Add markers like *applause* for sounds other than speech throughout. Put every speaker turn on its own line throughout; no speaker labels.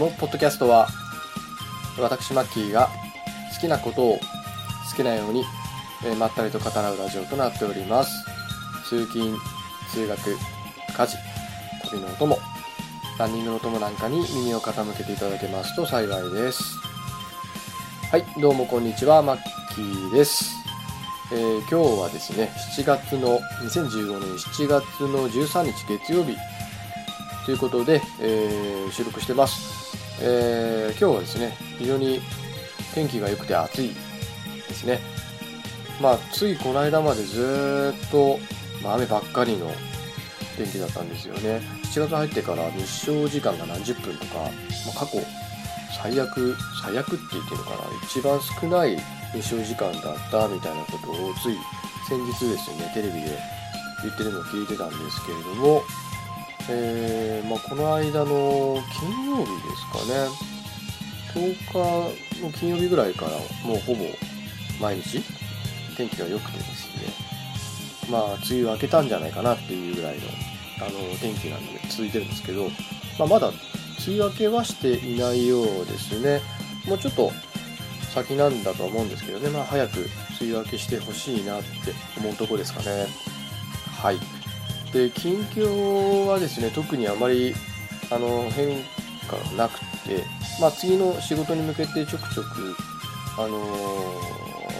このポッドキャストは私マッキーが好きなことを好きなように、えーまったりと語らうラジオとなっております。通勤通学家事旅のお供ランニングのお供なんかに耳を傾けていただけますと幸いです。はいどうもこんにちはマッキーです、えー今日はですね7月の2015年7月の13日月曜日ということで、えー収録してます、えー今日はですね非常に天気が良くて暑いですね。まあついこの間までずっと、まあ、雨ばっかりの天気だったんですよね。7月入ってから日照時間が何十分とか、まあ過去最悪最悪って言っていいのかな。一番少ない日照時間だったみたいなことをつい先日ですねテレビで言ってるのを聞いてたんですけれども、えーまあ、この間の金曜日ですかね。10日の金曜日ぐらいからもうほぼ毎日天気が良くてですね。まあ梅雨明けたんじゃないかなっていうぐらいのあの天気なんで続いてるんですけど、まあ、まだ梅雨明けはしていないようですね。もうちょっと先なんだと思うんですけどね、まあ、早く梅雨明けしてほしいなって思うとこですかね。はい。で近況はですね特にあまりあの変化がなくて、まあ、次の仕事に向けてちょくちょくあの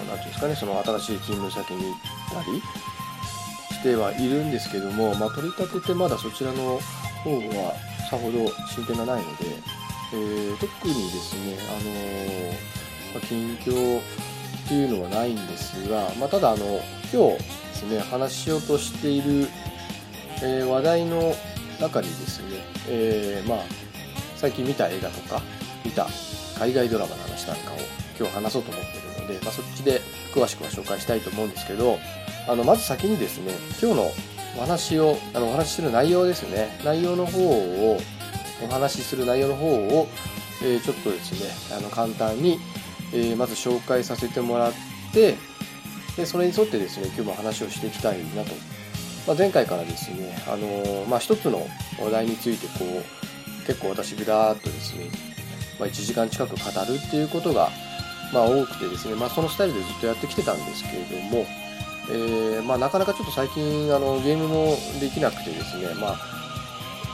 なんていうんですかねその新しい勤務先に行ったりしてはいるんですけども、まあ、取り立ててまだそちらの方はさほど進展がないので、えー特にですね、あのまあ近況っていうのはないんですが、まあ、ただあの今日ですね話しようとしている、えー話題の中にですね、えーまあ、最近見た映画とか見た海外ドラマの話なんかを今日話そうと思ってるので、まあ、そっちで詳しくは紹介したいと思うんですけどあのまず先にですね今日のお話をあのお話しする内容ですね。内容の方をお話しする内容の方を、えーちょっとですねあの簡単に、えーまず紹介させてもらってでそれに沿ってですね今日も話をしていきたいなと、まあ、前回からですねあのーまあ、一つの話題についてこう結構私ぐだーっとですね、まあ、1時間近く語るっていうことが、まあ、多くてですね、まあ、そのスタイルでずっとやってきてたんですけれども、えーまあ、なかなかちょっと最近あのゲームもできなくてですね、まあ、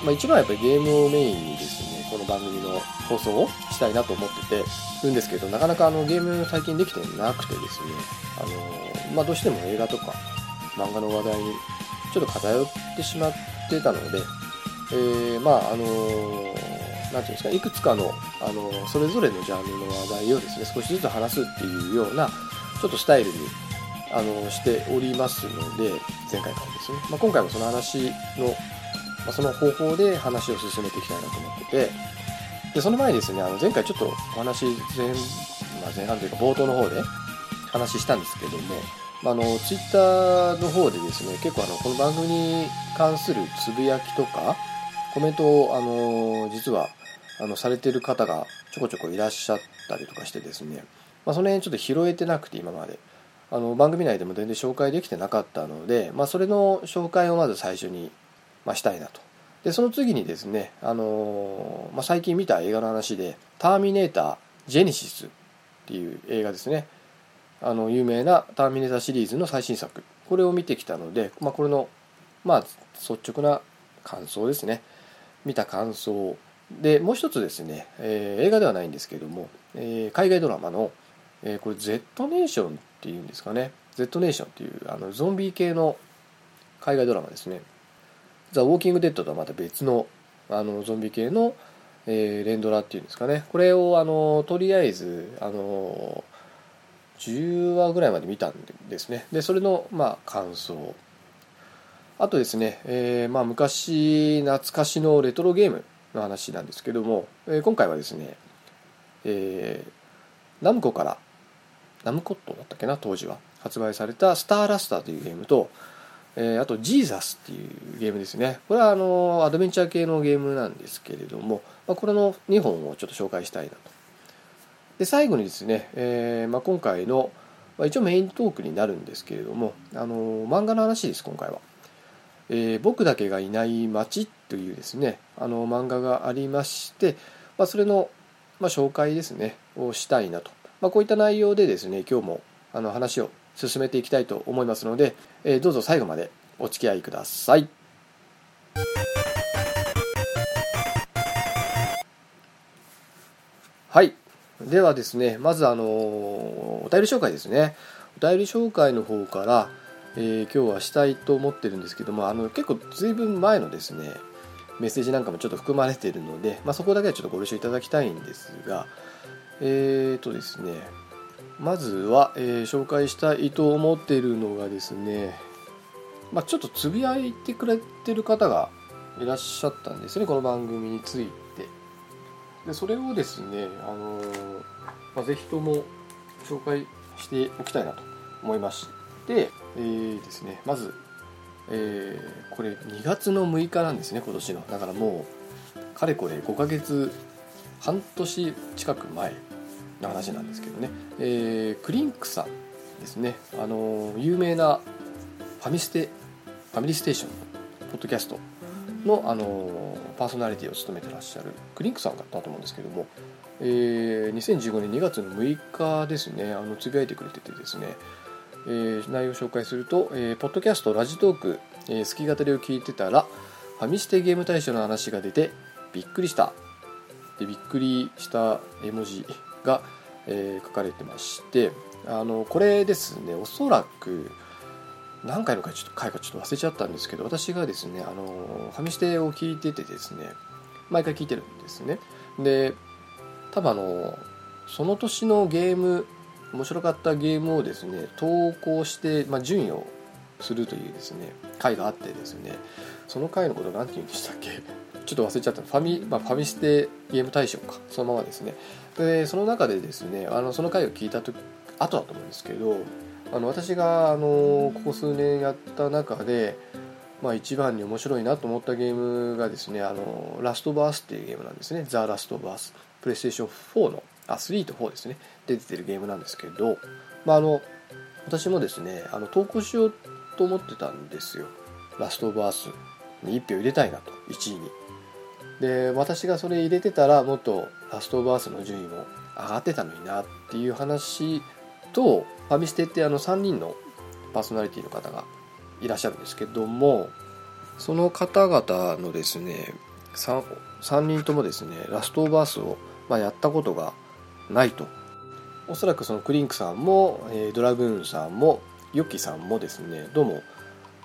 まあ一番はやっぱりゲームをメインにですねこの番組の放送をしたいなと思っててるんですけどなかなかあのゲーム最近できてなくてですねあの、まあ、どうしても映画とか漫画の話題にちょっと偏ってしまってたので、えーまああのなんていうんですかいくつかのあのそれぞれのジャンルの話題をですね少しずつ話すっていうようなちょっとスタイルにあのしておりますので前回からですね、まあ、今回もその話の、まあ、その方法で話を進めていきたいなと思っててでその前にですねあの前回ちょっとお話前,、まあ、前半というか冒頭の方で話したんですけども、あ、あのツイッターの方でですね結構あのこの番組に関するつぶやきとかコメントをあの実はあのされてる方がちょこちょこいらっしゃったりとかしてですね、まあ、その辺ちょっと拾えてなくて今まで。あの番組内でも全然紹介できてなかったので、まあ、それの紹介をまず最初に、まあ、したいなと。でその次にですね、あのまあ、最近見た映画の話で「ターミネーター・ジェネシス」っていう映画ですね。あの有名な「ターミネーター」シリーズの最新作。これを見てきたので、まあ、これの、まあ、率直な感想ですね。見た感想。でもう一つですね、えー映画ではないんですけども、えー海外ドラマの、えーこれ Z ネーションっていうんですかね。Z ネーションっていうあのゾンビ系の海外ドラマですね。ザ・ウォーキング・デッドとはまた別のあのゾンビ系の、えー連ドラっていうんですかね。これをあのとりあえずあの10話ぐらいまで見たんですね。でそれのまあ感想。あとですね、えーまあ、昔懐かしのレトロゲームの話なんですけども、えー今回はですね、えーナムコからナムコットだったっけな当時は発売された「スターラスター」というゲームと、えーあと「ジーザス」っていうゲームですね。これはあのアドベンチャー系のゲームなんですけれども、まあ、これの2本をちょっと紹介したいなとで最後にですね、えーまあ、今回の、まあ、一応メイントークになるんですけれどもあの漫画の話です今回は。えー僕だけがいない街というですねあの漫画がありまして、まあ、それの、まあ、紹介ですねをしたいなと、まあ、こういった内容でですね今日もあの話を進めていきたいと思いますので、えー、どうぞ最後までお付き合いください。はい。ではですね、まずあのお便り紹介ですね。お便り紹介の方から、えー、今日はしたいと思ってるんですけども、あの結構ずいぶん前のですね、メッセージなんかもちょっと含まれているので、まあ、そこだけはちょっとご了承いただきたいんですが、えーとですね、まずは、えー、紹介したいと思っているのがですね、まあ、ちょっとつぶやいてくれてる方がいらっしゃったんですね、この番組について。でそれをですね、あの、まあ、ぜひとも紹介しておきたいなと思いまして、えー、ですね、まず、えー、これ2月の6日なんですね、今年の。だからもう、かれこれ5ヶ月、半年近く前の話なんですけどね、えー、クリンクさんですね、あの、有名なファミステ、ファミリーステーションのポッドキャストの、あの、パーソナリティを務めてらっしゃるクリンクさんだったと思うんですけども、えー、2015年2月の6日ですね、あのつぶやいてくれててですね、えー、内容を紹介すると、えー、ポッドキャスト、ラジトーク、えー、好き語りを聞いてたら、ファミステゲーム大賞の話が出て、びっくりした。でびっくりした絵文字が、えー、書かれてまして、あのこれですね、おそらく、何回の回ちょっと回かちょっと忘れちゃったんですけど、私がですね、あのファミステを聞いててですね、毎回聞いてるんですね。で、多分あのその年のゲーム面白かったゲームをですね投稿して、まあ、順位をするというですね回があってですねその回のこと何て言うんでしたっけ？ちょっと忘れちゃった。ファミ、まあ、ファミステゲーム大賞か。そのままですね。でその中でですねあのその回を聞いた時後だと思うんですけどあの私があのここ数年やった中でまあ、一番に面白いなと思ったゲームがですね、あのラストバースっていうゲームなんですね。ザ・ラストバース。プレイステーション4の、あ、3と4ですね。出てるゲームなんですけど、まあ、あの、私もですね、あの、投稿しようと思ってたんですよ。ラストバースに1票入れたいなと、1位に。で、私がそれ入れてたら、もっとラストバースの順位も上がってたのになっていう話と、ファミステってあの3人のパーソナリティの方がいらっしゃるんですけども、その方々のですね、3, 3人ともですね、ラストオーバースをまあ、やったことがないと。おそらくそのクリンクさんも、えー、ドラグーンさんもヨッキさんもですねどうも、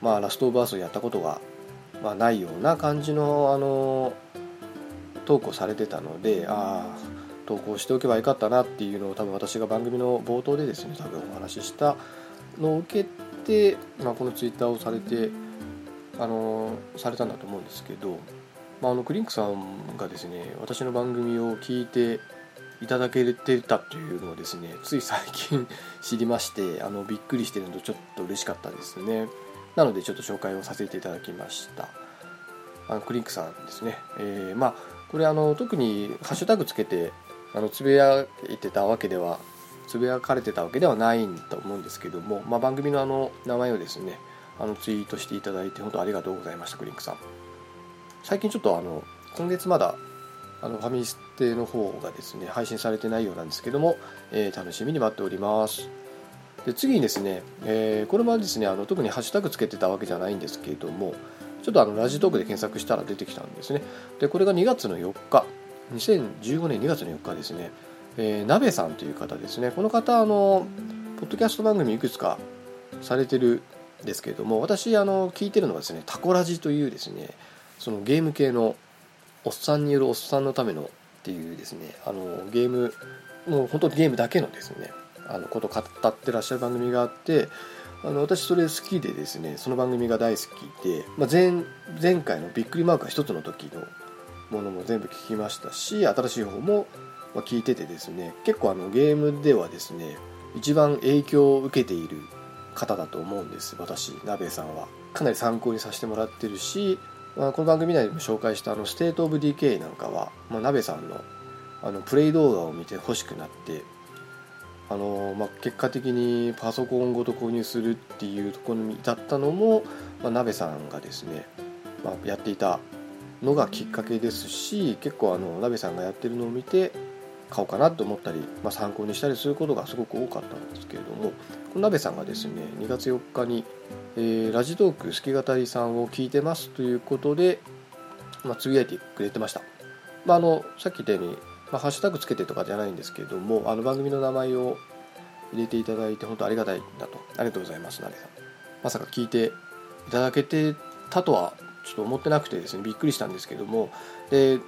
まあ、ラストオーバースをやったことが、まあ、ないような感じの、あの投稿されてたのでああ投稿しておけばよかったなっていうのを多分私が番組の冒頭でですね多分お話ししたのを受けて、まあ、このツイッターをされてあのされたんだと思うんですけどまあ、あのクリンクさんがですね私の番組を聞いていただけてたというのをですねつい最近 *laughs* 知りましてあのびっくりしてるのとちょっと嬉しかったですね。なのでちょっと紹介をさせていただきました。あのクリンクさんですね、えー、まあこれあの特にハッシュタグつけてあのつぶやいてたわけではつぶやかれてたわけではないと思うんですけども、まあ、番組のあの名前をですねあのツイートしていただいて本当ありがとうございましたクリンクさん。最近ちょっとあの今月まだあのファミステの方がですね配信されてないようなんですけども、えー、楽しみに待っております。で次にですね、えー、これもですねあの特にハッシュタグつけてたわけじゃないんですけれどもちょっとあのラジトークで検索したら出てきたんですね。でこれが2月の4日。2015年2月の4日ですね、えー、鍋さんという方ですね。この方あのポッドキャスト番組いくつかされてるんですけれども私あの聞いてるのはですねタコラジというですねそのゲーム系のおっさんによるおっさんのためのっていうですねあのゲームもう本当ゲームだけのですねあのこと語ってらっしゃる番組があってあの私それ好きでですねその番組が大好きで、まあ、前前回のびっくりマークが一つの時のものも全部聞きましたし新しい方も聞いててですね結構あのゲームではですね一番影響を受けている方だと思うんです私鍋さんは。かなり参考にさせてもらってるしまあ、この番組内でも紹介したあの State of Decay なんかは、まあ、鍋さんのあのプレイ動画を見て欲しくなってあの、まあ、結果的にパソコンごと購入するっていうところに至ったのも、まあ、鍋さんがですね、まあ、やっていたのがきっかけですし結構あの鍋さんがやってるのを見て買おうかなと思ったり、まあ、参考にしたりすることがすごく多かったんですけれどもこの鍋さんがですね2月4日に、えー、ラジトーク好き語りさんを聞いてますということで、まあ、つぶやいてくれてました、まあ、あのさっき言ったように、まあ、ハッシュタグつけてとかじゃないんですけれどもあの番組の名前を入れていただいて本当ありがたいなと。ありがとうございます鍋さん。まさか聞いていただけてたとはちょっと思ってなくてですねびっくりしたんですけども。で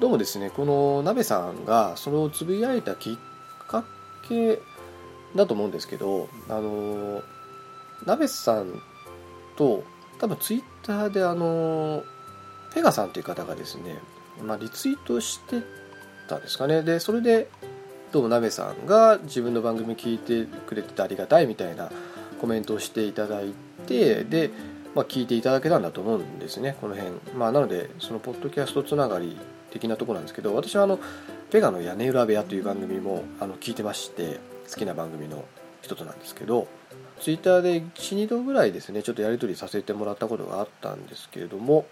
どうもですねこの鍋さんがそれをつぶやいたきっかけだと思うんですけどあの鍋さんと多分ツイッターであのペガさんという方がですね、まあ、リツイートしてたんですかね。でそれでどうも鍋さんが自分の番組聞いてくれててありがたいみたいなコメントをしていただいてでまあ、聞いていただけたんだと思うんですねこの辺、まあ、なのでそのポッドキャストつながり的なところなんですけど私はあのペガの屋根裏部屋という番組もあの聞いてまして好きな番組の一つなんですけどツイッターで12度ぐらいですねちょっとやり取りさせてもらったことがあったんですけれども、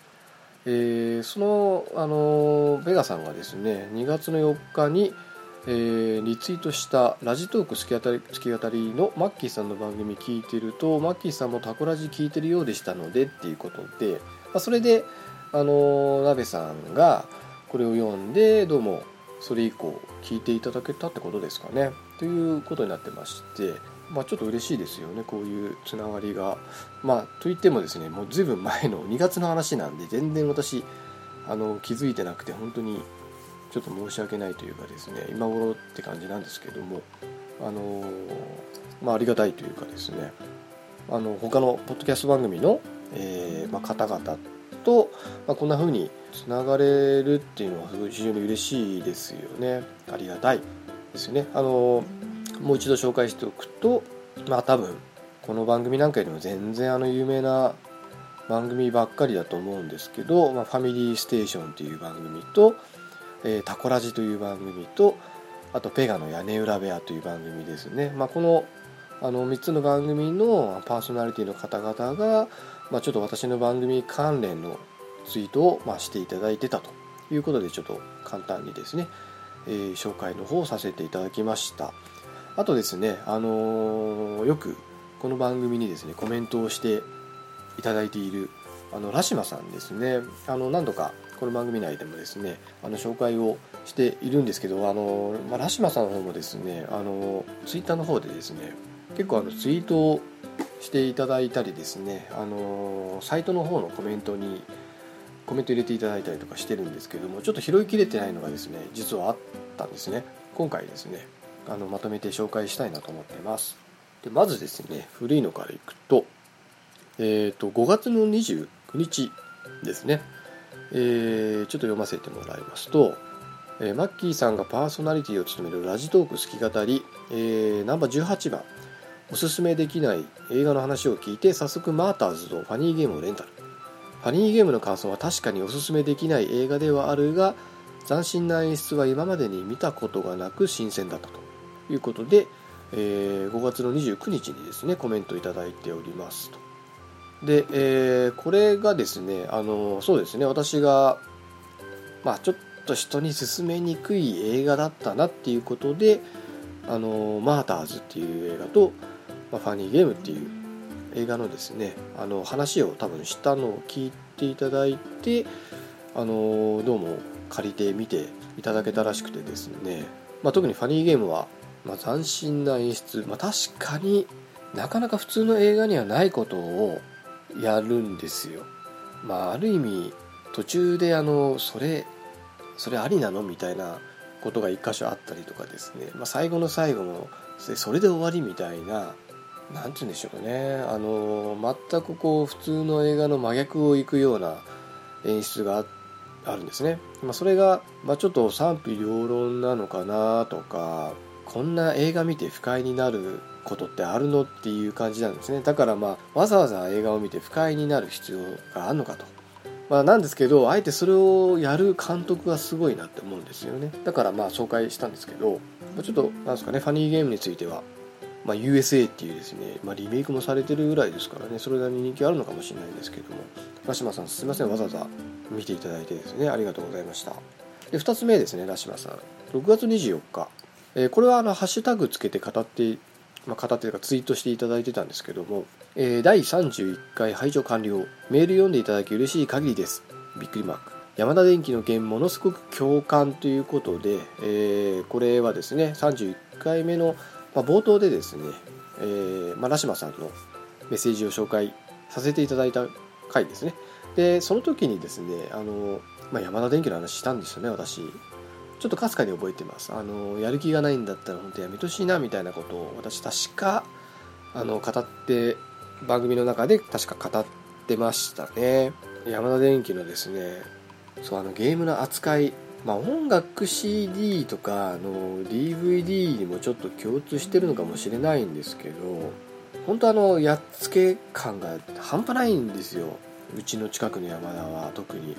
えー、そのあのベガさんがですね2月の4日にえー、リツイートしたラジトーク好き語り好き語りのマッキーさんの番組聞いてるとマッキーさんもタコラジ聞いてるようでしたのでっていうことで、まあ、それであの鍋さんがこれを読んでどうもそれ以降聞いていただけたってことですかねということになってましてまあ、ちょっと嬉しいですよねこういうつながりが。まあ、といってもですねもう随分前の2月の話なんで全然私あの気づいてなくて本当にちょっと申し訳ないというかですね今頃って感じなんですけどもあのまあ、ありがたいというかですねあの他のポッドキャスト番組の、えーまあ、方々と、まあ、こんな風につながれるっていうのは非常に嬉しいですよね。ありがたいですよね。あのもう一度紹介しておくとまあ多分この番組なんかよりも全然あの有名な番組ばっかりだと思うんですけど「まあ、ファミリーステーション」という番組とえー、タコラジという番組とあとペガの屋根裏部屋という番組ですね、まあ、このあの3つの番組のパーソナリティの方々が、まあ、ちょっと私の番組関連のツイートを、まあ、していただいてたということでちょっと簡単にですね、えー、紹介の方をさせていただきました。あとですね、あのー、よくこの番組にですねコメントをしていただいているあのラシマさんですね。あの何度かこの番組内でもですねあの紹介をしているんですけどあの、まあ、ラシマさんの方もですねあのツイッターの方でですね結構あのツイートをしていただいたりですねあのサイトの方のコメントにコメント入れていただいたりとかしてるんですけどもちょっと拾いきれてないのがですね実はあったんですね。今回ですねあのまとめて紹介したいなと思ってます。でまずですね古いのからいくとえっ、ー、と5月の29日ですね。えー、ちょっと読ませてもらいますと、えー、マッキーさんがパーソナリティを務めるラジトーク好き語り、えー、ナンバー18番おすすめできない映画の話を聞いて早速マーターズとファニーゲームをレンタル。ファニーゲームの感想は確かにおすすめできない映画ではあるが斬新な演出は今までに見たことがなく新鮮だったということで、えー、5月の29日にですねコメントいただいておりますと。で、えー、これがですねあのそうですね私がまあちょっと人に勧めにくい映画だったなっていうことであのマーターズっていう映画と、まあ、ファニーゲームっていう映画のですねあの話を多分したのを聞いていただいてあのどうも借りてみていただけたらしくてですね、まあ、特にファニーゲームは、まあ、斬新な演出、まあ、確かになかなか普通の映画にはないことをやるんですよ。まあある意味途中であのそれそれありなのみたいなことが一箇所あったりとかですね、まあ、最後の最後もそれで終わりみたいな何て言うんでしょうかねあの全くこう普通の映画の真逆をいくような演出があるんですね。まあ、それが、まあ、ちょっと賛否両論なのかなとかこんな映画見て不快になることってあるのっていう感じなんですね。だからまあわざわざ映画を見て不快になる必要があるのかと。まあなんですけどあえてそれをやる監督がすごいなって思うんですよね。だからまあ紹介したんですけどちょっとなんですかねファニーゲームについてはまあ、USA っていうですね、まあ、リメイクもされてるぐらいですからねそれなりに人気あるのかもしれないんですけども。ラシマさんすいませんわざわざ見ていただいてですねありがとうございました。で2つ目ですねラシマさん。6月24日、え、これはあのハッシュタグつけて語ってまあ、語っていうかツイートしていただいてたんですけども、えー、第31回排除完了。メール読んでいただき嬉しい限りですびっくりマーク。山田電機の件ものすごく共感ということで、え、これはですね31回目の、まあ、冒頭でですね、えーまあ、ラシマさんのメッセージを紹介させていただいた回ですね。でその時にですねあの、まあ、山田電機の話したんですよね私。ちょっとかすかに覚えてます。あのやる気がないんだったら本当やめてほしいなみたいなことを私確かあの語って番組の中で確か語ってましたね。山田電機のですねそうあのゲームの扱いまあ、音楽 CD とかの DVD にもちょっと共通してるのかもしれないんですけど本当あのやっつけ感が半端ないんですよ。うちの近くの山田は特に。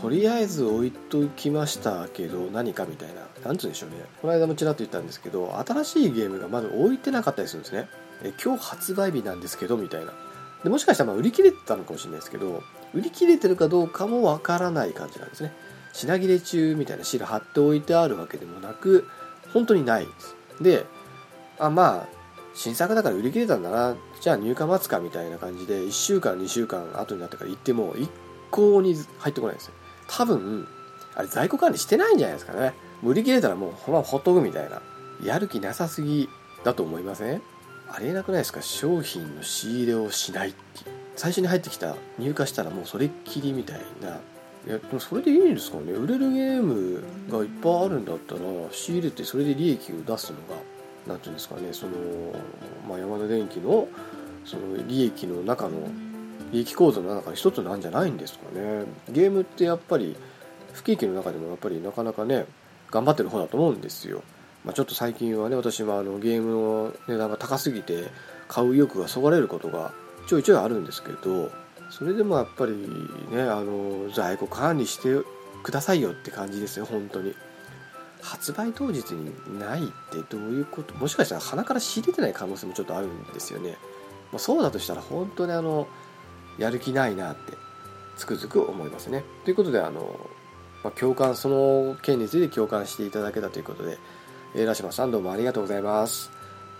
とりあえず置いときましたけど何かみたいな。何つうんでしょうね。この間もちらっと言ったんですけど新しいゲームがまだ置いてなかったりするんですね。え今日発売日なんですけどみたいな。でもしかしたらま売り切れてたのかもしれないですけど売り切れてるかどうかもわからない感じなんですね。品切れ中みたいなシール貼っておいてあるわけでもなく本当にないです。であまあ新作だから売り切れたんだな。じゃあ入荷待つかみたいな感じで1週間2週間後になってから行っても一向に入ってこないんですよ。多分あれ在庫管理してないんじゃないですかね。売り切れたらもうほんまほっとくみたいな。やる気なさすぎだと思いません？ありえなくないですか？商品の仕入れをしないって最初に入ってきた入荷したらもうそれっきりみたいな。いやでもそれでいいんですかね？売れるゲームがいっぱいあるんだったら仕入れてそれで利益を出すのが何ていうんですかね？その、まあ、山田電機のその利益の中の利益構造の中の一つなんじゃないんですかね。ゲームってやっぱり不景気の中でもやっぱりなかなかね頑張ってる方だと思うんですよ。まあ、ちょっと最近はね私もあのゲームの値段が高すぎて買う意欲がそがれることがちょいちょいあるんですけどそれでもやっぱりねあの在庫管理してくださいよって感じですよ本当に。発売当日にないってどういうこと？もしかしたら鼻から仕入れてない可能性もちょっとあるんですよね、まあ、そうだとしたら本当にあのやる気ないなってつくづく思いますねということであの、まあ、共感その件について共感していただけたということでえー、ラシマさんどうもありがとうございます。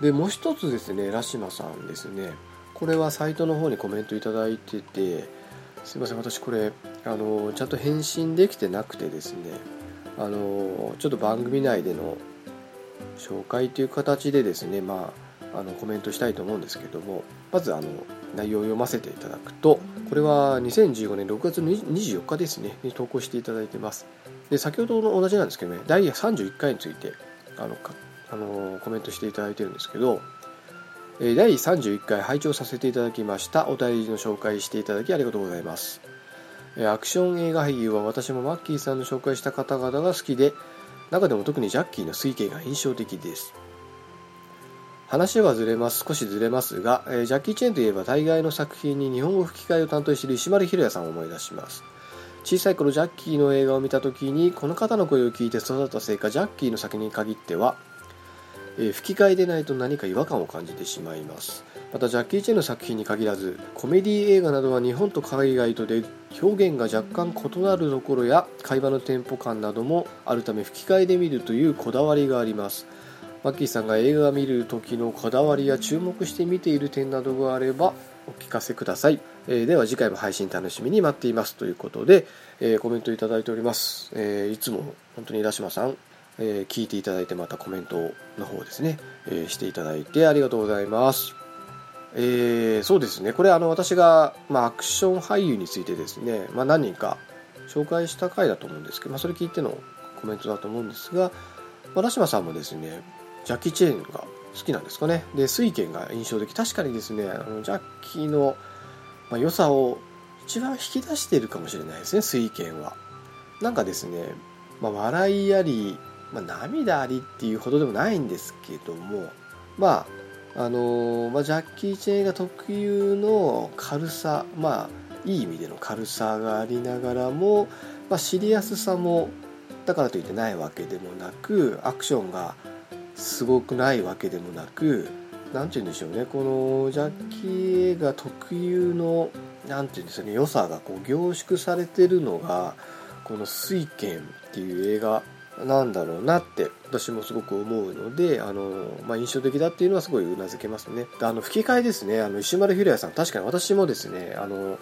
で、もう一つですね、ラシマさんですね。これはサイトの方にコメントいただいてて、すいません、私これ、あの、ちゃんと返信できてなくてですね、あの、ちょっと番組内での紹介という形でですね、まあ、あのコメントしたいと思うんですけども、まずあの、内容を読ませていただくと、これは2015年6月の24日ですね、に投稿していただいてます。で、先ほどの同じなんですけどね、第31回について、あのあのコメントしていただいてるんですけど、第31回拝聴させていただきました。お便りの紹介していただきありがとうございます、アクション映画俳優は私もマッキーさんの紹介した方々が好きで中でも特にジャッキーの推計が印象的です。話はずれます少しずれますが、えジャッキー・チェンといえば大概の作品に日本語吹き替えを担当している石丸ひろやさんを思い出します。小さい頃ジャッキーの映画を見た時にこの方の声を聞いて育ったせいかジャッキーの先に限っては、えー、吹き替えでないと何か違和感を感じてしまいます。またジャッキー・チェンの作品に限らずコメディ映画などは日本と海外とで表現が若干異なるところや会話のテンポ感などもあるため吹き替えで見るというこだわりがあります。マッキーさんが映画を見る時のこだわりや注目して見ている点などがあればお聞かせください、えー、では次回も配信楽しみに待っていますということで、えー、コメントいただいております、えー、いつも本当に浦島さん、え聞いていただいてまたコメントの方ですね、えしていただいてありがとうございます。え、そうですね。これあの私が、まあ、アクション俳優についてですね、まあ、何人か紹介した回だと思うんですけど、まあ、それ聞いてのコメントだと思うんですが、まあ、ラシマさんもですねジャッキー・チェーンが好きなんですかね。で水拳が印象的。確かにですねあのジャッキーの、まあ、良さを一番引き出しているかもしれないですね水拳は。なんかですね、まあ、笑いあり、まあ、涙ありっていうほどでもないんですけどもまああのまあ、ジャッキー・チェーンが特有の軽さまあいい意味での軽さがありながらも、まあ、シリアスさもだからといってないわけでもなくアクションがすごくないわけでもなく何て言うんでしょうね。このジャッキー映画特有の何て言うんですかね良さがこう凝縮されてるのがこの「水拳」っていう映画なんだろうなって私もすごく思うのであの、まあ、印象的だっていうのはすごいうなずけますね。あの吹き替えですね。あの石丸ひろやさん。確かに私もですねあの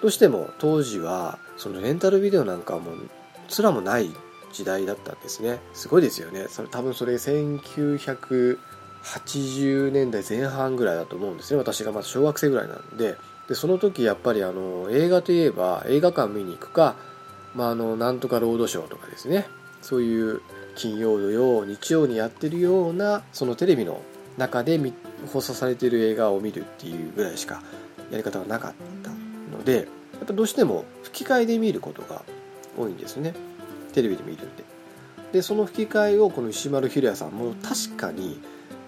どうしても当時はそのレンタルビデオなんかもすらもない時代だったんですね。すごいですよね。それ多分それ1980年代前半ぐらいだと思うんですね。私がまだ小学生ぐらいなんで。でその時やっぱりあの映画といえば映画館見に行くか、まあ、あのなんとかロードショーとかですね。そういう金曜土曜日曜にやってるようなそのテレビの中で放送されてる映画を見るっていうぐらいしかやり方がなかったのでやっぱどうしても吹き替えで見ることが多いんですね。テレビで見るんででその吹き替えをこの石丸ひろやさんも確かに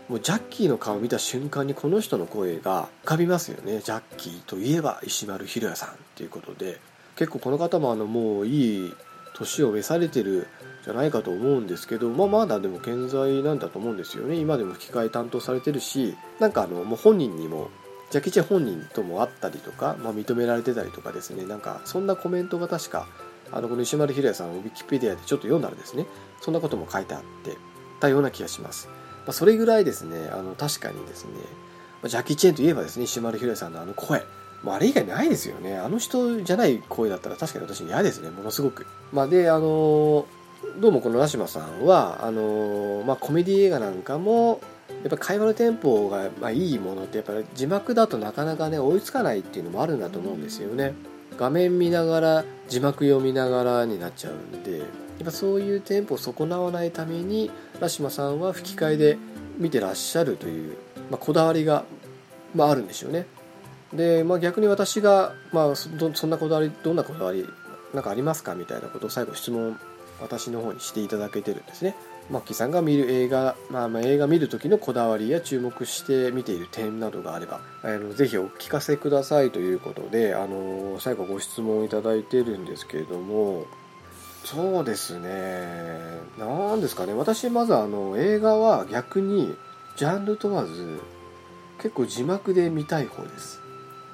もうジャッキーの顔を見た瞬間にこの人の声が浮かびますよね。ジャッキーといえば石丸ひろやさんっていうことで。結構この方もあのもういい年を召されてるじゃないかと思うんですけど、まあ、まだでも健在なんだと思うんですよね。今でも吹き替え担当されてるしなんかあのもう本人にもジャッキー・チェ本人とも会ったりとか、まあ、認められてたりとかですね。なんかそんなコメントが確かあのこの石丸ひろやさんをウィキペディアでちょっと読んだらですねそんなことも書いてあってたような気がします、まあ、それぐらいですねあの確かにですねジャッキー・チェーンといえばですね石丸ひろやさんのあの声。もうあれ以外ないですよね。あの人じゃない声だったら確かに私嫌ですね。ものすごく。まあであのどうもこのラシマさんはあのまあコメディ映画なんかもやっぱ会話のテンポが、まあ、いいものってやっぱり字幕だとなかなかね追いつかないっていうのもあるんだと思うんですよね。画面見ながら字幕読みながらになっちゃうんでやっぱそういうテンポを損なわないためにラシマさんは吹き替えで見てらっしゃるという、まあ、こだわりが、まあ、あるんでしょうね。で、まあ、逆に私が、まあ、そんなこだわりどんなこだわりなんかありますかみたいなことを最後質問私の方にしていただけてるんですね。マッキーさんが見る映画、まあ、まあ映画見る時のこだわりや注目して見ている点などがあればあのぜひお聞かせくださいということであの最後ご質問いただいてるんですけれどもそうですね。何ですかね。私まずあの映画は逆にジャンル問わず結構字幕で見たい方です。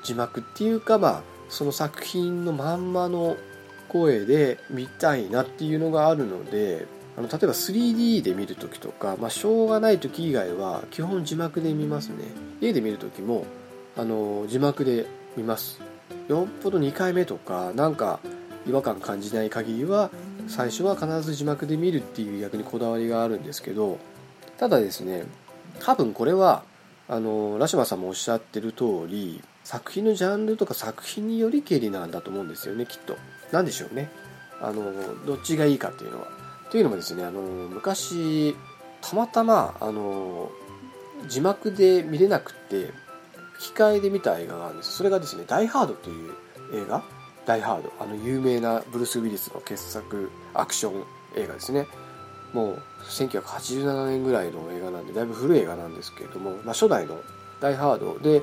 字幕っていうかまあその作品のまんまの声で見たいなっていうのがあるのであの例えば 3D で見るときとか、まあ、しょうがないとき以外は基本字幕で見ますね。家で見るときもあの字幕で見ます。よっぽど2回目とかなんか違和感感じない限りは最初は必ず字幕で見るっていう逆にこだわりがあるんですけどただですね多分これはあのラシマさんもおっしゃってる通り作品のジャンルとか作品によりけりなんだと思うんですよねきっと。何でしょうね。あのどっちがいいかっていうのは。というのもですねあの昔たまたまあの字幕で見れなくて吹き替えで見た映画があるんです。それがですね「ダイ・ハード」という映画「ダイ・ハード」あの有名なブルース・ウィリスの傑作アクション映画ですね。もう1987年ぐらいの映画なんでだいぶ古い映画なんですけれども、まあ、初代の「ダイ・ハード」で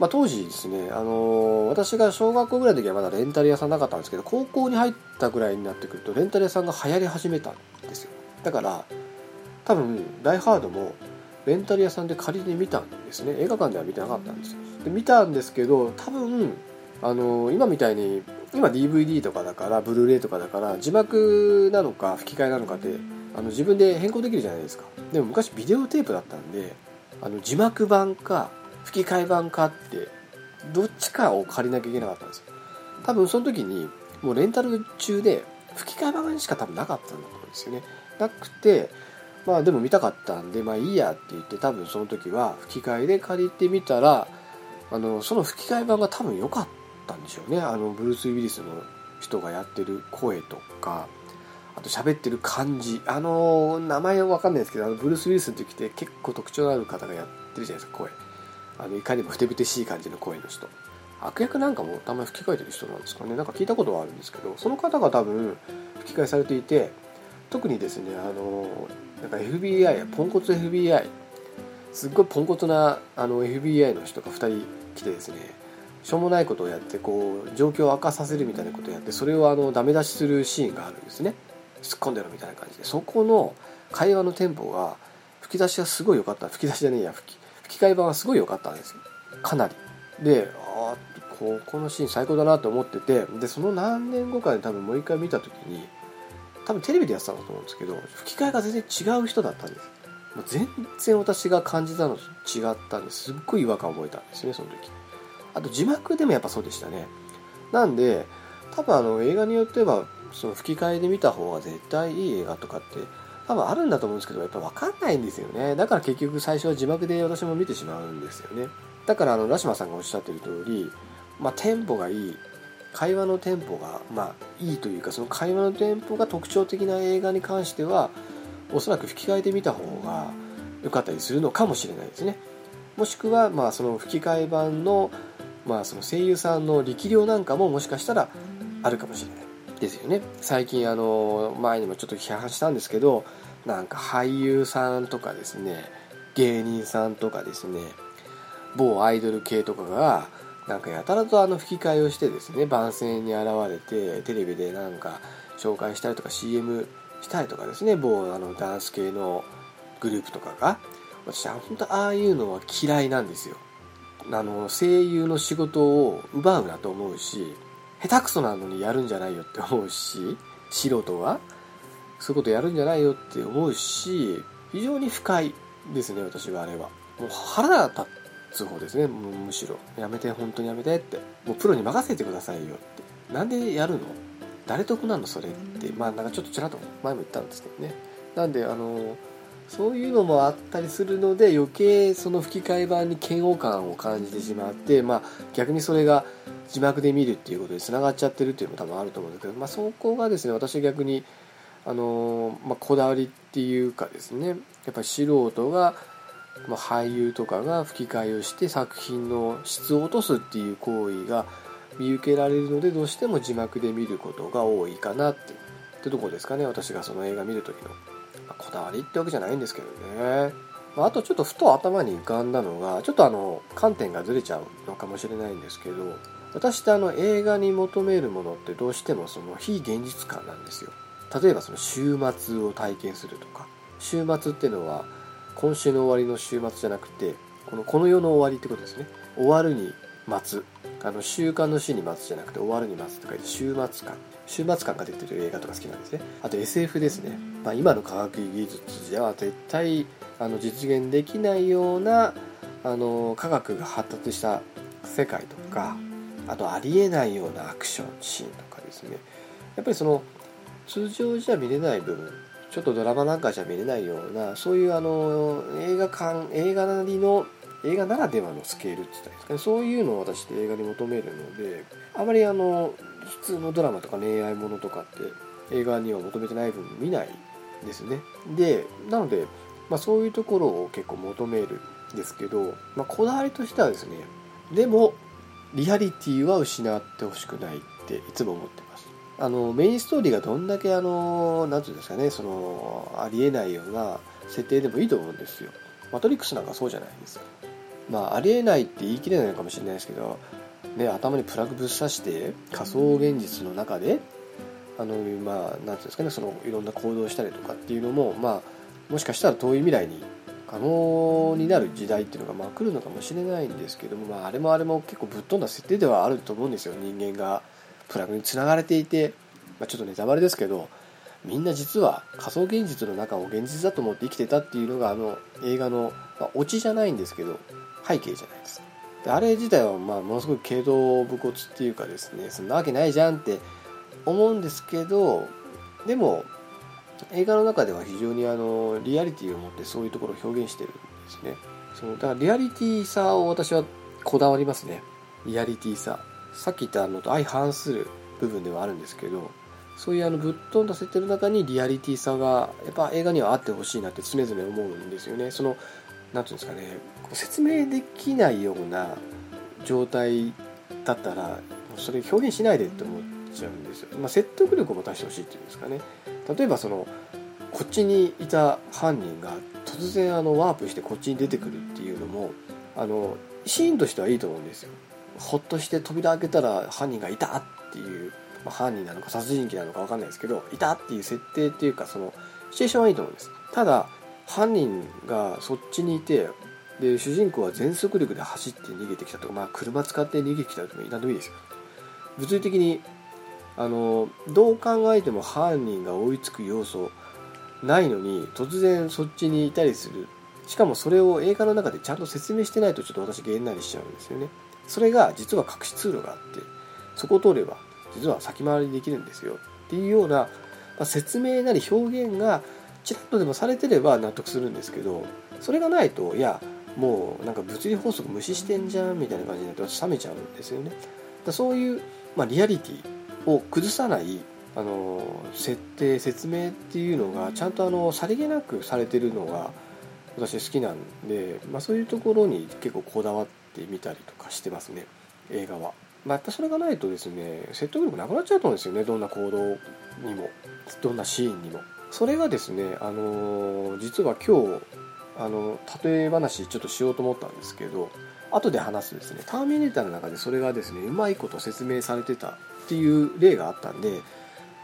まあ、当時ですね、あのー、私が小学校ぐらいの時はまだレンタル屋さんなかったんですけど高校に入ったぐらいになってくるとレンタル屋さんが流行り始めたんですよ。だから多分「ダイ・ハード」もレンタル屋さんで借りて見たんですね。映画館では見てなかったんですよ。で見たんですけど多分あのー、今みたいに今 DVD とかだからブルーレイとかだから字幕なのか吹き替えなのかってあの自分で変更できるじゃないですか。でも昔ビデオテープだったんであの字幕版か吹き替え版かってどっちかを借りなきゃいけなかったんですよ。多分その時にもうレンタル中で吹き替え版しか多分なかったんだと思うんですよね。なくてまあでも見たかったんでまあいいやって言って多分その時は吹き替えで借りてみたらあのその吹き替え版が多分良かったんでしょうね。あのブルース・ウィリスの人がやってる声とかあと喋ってる感じ。あの名前は分かんないですけどあのブルース・ウィリスの時って結構特徴のある方がやってるじゃないですか声。あのいかにもふてぶてしい感じの声の人。悪役なんかもたまに吹き替えてる人なんですかね。なんか聞いたことはあるんですけどその方が多分吹き替えされていて特にですねあのなんか FBI やポンコツ FBI すっごいポンコツなあの FBI の人が2人来てですねしょうもないことをやってこう状況を悪化させるみたいなことをやってそれをあのダメ出しするシーンがあるんですね。突っ込んでるみたいな感じで。そこの会話のテンポが吹き出しがすごい良かった。吹き出しじゃねえや吹き。吹き替え版はすごい良かったんですよ。かなり。でああここのシーン最高だなと思っててでその何年後かで多分もう一回見た時に多分テレビでやってたんだと思うんですけど吹き替えが全然違う人だったんです。もう全然私が感じたのと違ったんですっごい違和感を覚えたんですねその時。あと字幕でもやっぱそうでしたね。なんで多分あの映画によってはその吹き替えで見た方が絶対いい映画とかって多分あるんだと思うんですけどやっぱ分かんないんですよね。だから結局最初は字幕で私も見てしまうんですよね。だからあのラシマさんがおっしゃってる通りまあテンポがいい。会話のテンポがまあいいというかその会話のテンポが特徴的な映画に関してはおそらく吹き替えで見た方が良かったりするのかもしれないですね。もしくはまあその吹き替え版のまあその声優さんの力量なんかももしかしたらあるかもしれないですよね。最近あの前にもちょっと批判したんですけどなんか俳優さんとかですね芸人さんとかですね某アイドル系とかがなんかやたらとあの吹き替えをしてですね番宣に現れてテレビでなんか紹介したりとか CM したりとかですね某あのダンス系のグループとかが私は本当ああいうのは嫌いなんですよ。あの声優の仕事を奪うなと思うし下手くそなのにやるんじゃないよって思うし素人は。そういうことやるんじゃないよって思うし非常に不快ですね私はあれは。もう腹立つ方ですねもうむしろ。やめて本当にやめてって。もうプロに任せてくださいよって。なんでやるの？誰得なのそれって。まあなんかちょっとちらっと前も言ったんですけどね。なんであのそういうのもあったりするので余計その吹き替え版に嫌悪感を感じてしまってまあ逆にそれが字幕で見るっていうことでつながっちゃってるっていうのも多分あると思うんですけど、まあ、そこがですね私は逆にあの、まあ、こだわりっていうかですねやっぱり素人が、まあ、俳優とかが吹き替えをして作品の質を落とすっていう行為が見受けられるのでどうしても字幕で見ることが多いかなってってとこですかね私がその映画見る時の。まあこだわりってわけじゃないんですけどね。まあとちょっとふと頭に浮かんだのが、ちょっとあの、観点がずれちゃうのかもしれないんですけど、私ってあの映画に求めるものってどうしてもその非現実感なんですよ。例えばその週末を体験するとか、週末っていうのは今週の終わりの週末じゃなくて、このこの世の終わりってことですね。終わるに待つ。あの週間の週に待つじゃなくて終わるに待つとか言って週末感。週末感が出てる映画とか好きなんですね。あと SF ですね。まあ、今の科学技術では絶対あの実現できないようなあの科学が発達した世界とかあとありえないようなアクションシーンとかですねやっぱりその通常じゃ見れない部分ちょっとドラマなんかじゃ見れないようなそういうあの映画館映画なりの映画ならではのスケールって言ったんですかね。そういうのを私って映画に求めるのであまりあの普通のドラマとか恋愛ものとかって映画には求めてない分見ないですね。でなので、まあ、そういうところを結構求めるんですけど、まあ、こだわりとしてはですねでもリアリティは失ってほしくないっていつも思ってあのメインストーリーがどんだけあの何て言うんですかねそのありえないような設定でもいいと思うんですよ。マトリックスなんかそうじゃないですか。まあありえないって言い切れないのかもしれないですけどね、頭にプラグぶっ刺して仮想現実の中であのまあ何ていうんですかねそのいろんな行動したりとかっていうのもまあもしかしたら遠い未来に可能になる時代っていうのがまあ来るのかもしれないんですけども、まあ、あれもあれも結構ぶっ飛んだ設定ではあると思うんですよ人間が。プラグにつながれていて、まあ、ちょっとネタバレですけどみんな実は仮想現実の中を現実だと思って生きてたっていうのがあの映画の、まあ、オチじゃないんですけど背景じゃないです。であれ自体はまあものすごい軽度武骨っていうかですねそんなわけないじゃんって思うんですけどでも映画の中では非常にあのリアリティを持ってそういうところを表現してるんですね。そのだからリアリティさを私はこだわりますね。リアリティさ。さっき言ったのと相反する部分ではあるんですけどそういうあのぶっ飛んだ設定の中にリアリティさがやっぱ映画にはあってほしいなって常々思うんですよね。その何ていうんですかね説明できないような状態だったらそれ表現しないでって思っちゃうんですよ、まあ、説得力を持たせてほしいっていうんですかね。例えばそのこっちにいた犯人が突然あのワープしてこっちに出てくるっていうのもあのシーンとしてはいいと思うんですよ。ほっとして扉開けたら犯人がいたっていう、まあ、犯人なのか殺人鬼なのか分かんないですけどいたっていう設定っていうかそのシチュエーションはいいと思うんですただ犯人がそっちにいてで主人公は全速力で走って逃げてきたとか、まあ、車使って逃げてきたとか何でもいいですよ物理的にあのどう考えても犯人が追いつく要素ないのに突然そっちにいたりする。しかもそれを映画の中でちゃんと説明してないとちょっと私げんなりしちゃうんですよね。それが実は隠し通路があってそこを通れば実は先回りできるんですよ。っていうような、まあ、説明なり表現がちらっとでもされてれば納得するんですけどそれがないといやもうなんか物理法則無視してんじゃんみたいな感じになって冷めちゃうんですよね。だそういう、まあ、リアリティを崩さないあの設定説明っていうのがちゃんとあのさりげなくされてるのが私好きなんで、まあ、そういうところに結構こだわってみたりとかしてますね映画は。まあ、やっぱそれがないとですね説得力なくなっちゃうと思うんですよねどんな行動にもどんなシーンにも。それがですね、あの実は今日あの例え話ちょっとしようと思ったんですけど後で話すですねターミネーターの中でそれがですねうまいこと説明されてたっていう例があったんで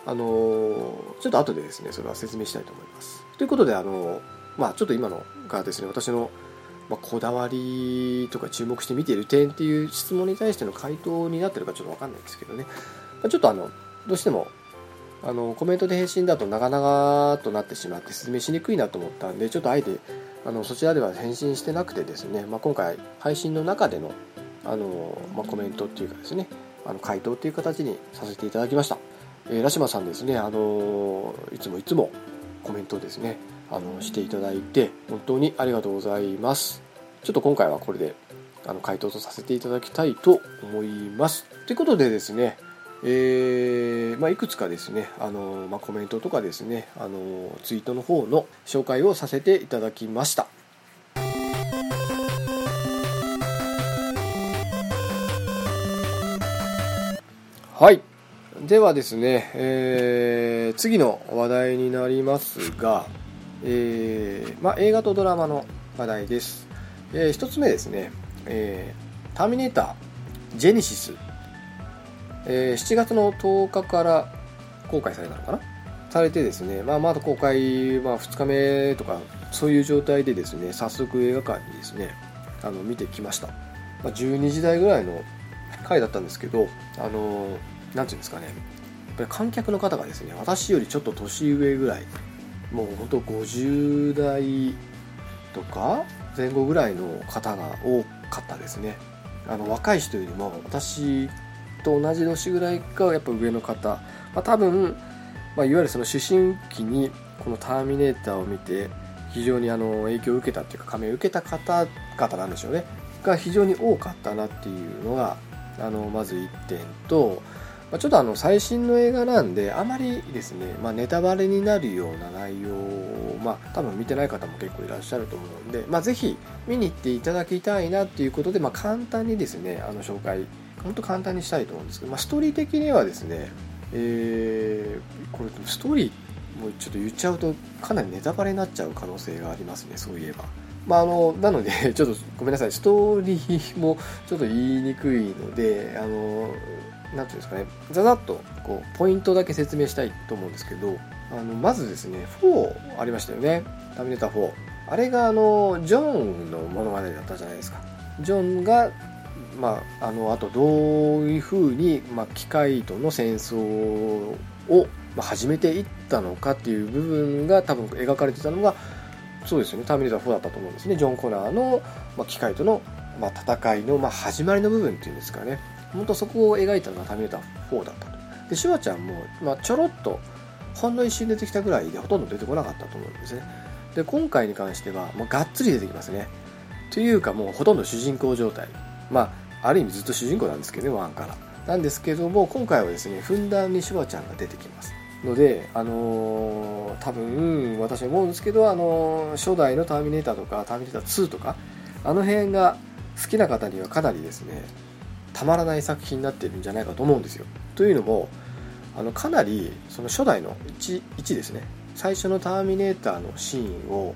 あのちょっと後でですねそれは説明したいと思いますということであのまあちょっと今のがですね私のまこだわりとか注目して見ている点っていう質問に対しての回答になってるかちょっと分かんないんですけどね、まちょっとあのどうしてもあのコメントで返信だと長々となってしまって説明しにくいなと思ったんでちょっとあえてあのそちらでは返信してなくてですね、まあ、今回配信の中でのあの、まあ、コメントっていうかですね。あの回答っていう形にさせていただきました、えー、ラシマさんですね。あのいつもいつもコメントですね。あのしていただいて本当にありがとうございます。ちょっと今回はこれであの回答とさせていただきたいと思います。ということでですねえーまあ、いくつかですねあの、まあ、コメントとかですねあのツイートの方の紹介をさせていただきました。はい。ではですね、えー、次の話題になりますが、えーまあ、映画とドラマの話題です、えー、1つ目ですね、えー「ターミネータージェネシス」えー、7月の10日から公開されたのかな？されてですね、まあ、まだ公開、まあ、2日目とかそういう状態でですね早速映画館にですねあの見てきました、まあ、12時台ぐらいの回だったんですけどあの何ていうんですかね。やっぱり観客の方がですね私よりちょっと年上ぐらいもう本当50代とか前後ぐらいの方が多かったですね。あの若い人よりも私と同じ年ぐらいかやっぱ上の方、まあ、多分、まあ、いわゆるその思春期にこの「ターミネーター」を見て非常にあの影響を受けたっていうか仮面を受けた方々なんでしょうね。が非常に多かったなっていうのがあのまず1点と、まあ、ちょっとあの最新の映画なんであまりですね、まあ、ネタバレになるような内容を、まあ、多分見てない方も結構いらっしゃると思うんで、まあ、ぜひ見に行っていただきたいなっていうことで、まあ、簡単にですねあの紹介本当簡単にしたいと思うんですけど、まあ、ストーリー的にはですね、えー、これストーリーもちょっと言っちゃうとかなりネタバレになっちゃう可能性がありますねそういえば。まあ、あのなので *laughs* ちょっとごめんなさいストーリーもちょっと言いにくいのであのなんていうんですかねざざっとこうポイントだけ説明したいと思うんですけどあのまずですね4ありましたよね。ターミネーター4あれがあのジョンの物語だったじゃないですか。ジョンがまあ、あのあとどういうふうに、まあ、機械との戦争を、始めていったのかっていう部分が多分描かれてたのがそうですよね「ターミネーター4」だったと思うんですね。ジョン・コナーの、まあ、機械との、まあ、戦いの、まあ、始まりの部分っていうんですかね。本当そこを描いたのが「ターミネーター4」だったと。でシュワちゃんも、まあ、ちょろっとほんの一瞬出てきたぐらいでほとんど出てこなかったと思うんですね。で今回に関してはもうがっつり出てきますね。というかもうほとんど主人公状態。まあある意味ずっと主人公なんですけどね1から。なんですけども今回はですねふんだんにシュワちゃんが出てきます。のであのー、多分私は思うんですけどあのー、初代の「ターミネーター」とか「ターミネーター2」とかあの辺が好きな方にはかなりですねたまらない作品になってるんじゃないかと思うんですよ。というのもあのかなりその初代の 1, 1ですね。最初の「ターミネーター」のシーンを、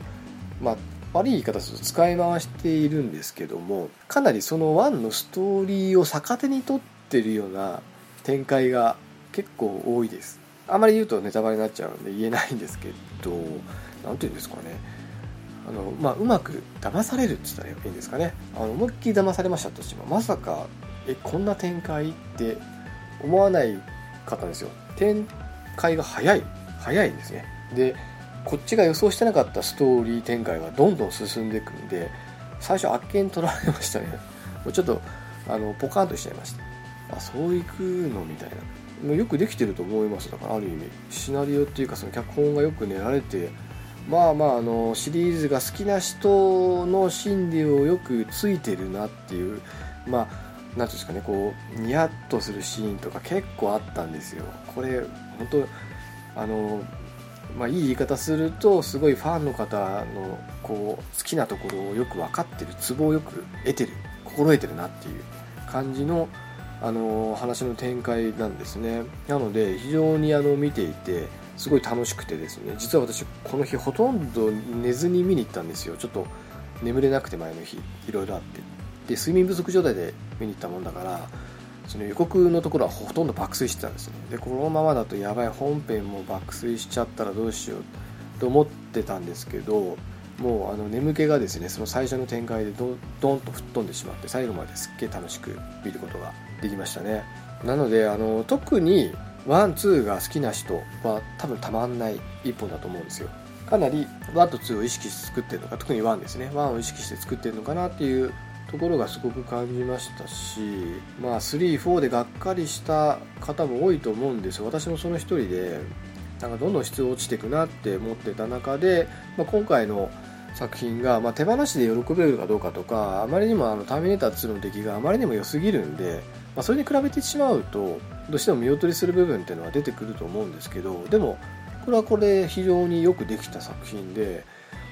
まあ、悪い言い方すると使い回しているんですけどもかなりその1のストーリーを逆手に取ってるような展開が結構多いです。あまり言うとネタバレになっちゃうんで言えないんですけど何て言うんですかね。あの、まあ、うまく騙されるって言ったらいいんですかね。あの思いっきり騙されましたとしてもまさかえこんな展開って思わないかったんですよ。展開が早い。早いんですね。でこっちが予想してなかったストーリー展開がどんどん進んでいくんで最初あっけに取られましたね。*laughs* もうちょっとあのポカンとしちゃいました。あそういくのみたいな。もうよくできてると思います。だからある意味。シナリオっていうかその脚本がよく練られてまあまああのシリーズが好きな人の心理をよくついてるなっていう。まあ何ていうんですかねこうニヤッとするシーンとか結構あったんですよ。これ本当あのまあ、いい言い方するとすごいファンの方のこう好きなところをよく分かってるツボをよく得てる心得てるなっていう感じのあの話の展開なんですね。なので非常にあの見ていてすごい楽しくてですね。実は私この日ほとんど寝ずに見に行ったんですよ。ちょっと眠れなくて前の日いろいろあって。で睡眠不足状態で見に行ったもんだからその予告のところはほとんど爆睡してたんですね。でこのままだとやばい本編も爆睡しちゃったらどうしようと思ってたんですけどもうあの眠気がですねその最初の展開でどどんと吹っ飛んでしまって最後まですっげえ楽しく見ることができましたね。なのであの特に one two が好きな人は多分たまんない一本だと思うんですよ。かなり one と two を意識して作ってるのか特に one ですね。 one を意識して作ってるのかなっていうところがすごく感じましたしまあ34でがっかりした方も多いと思うんです私もその一人でなんかどんどん質落ちていくなって思ってた中で、まあ、今回の作品が、まあ、手放しで喜べるかどうかとかあまりにもあのターミネーター2の出来があまりにも良すぎるんで、まあ、それに比べてしまうとどうしても見劣りする部分っていうのは出てくると思うんですけどでもこれはこれ非常によくできた作品で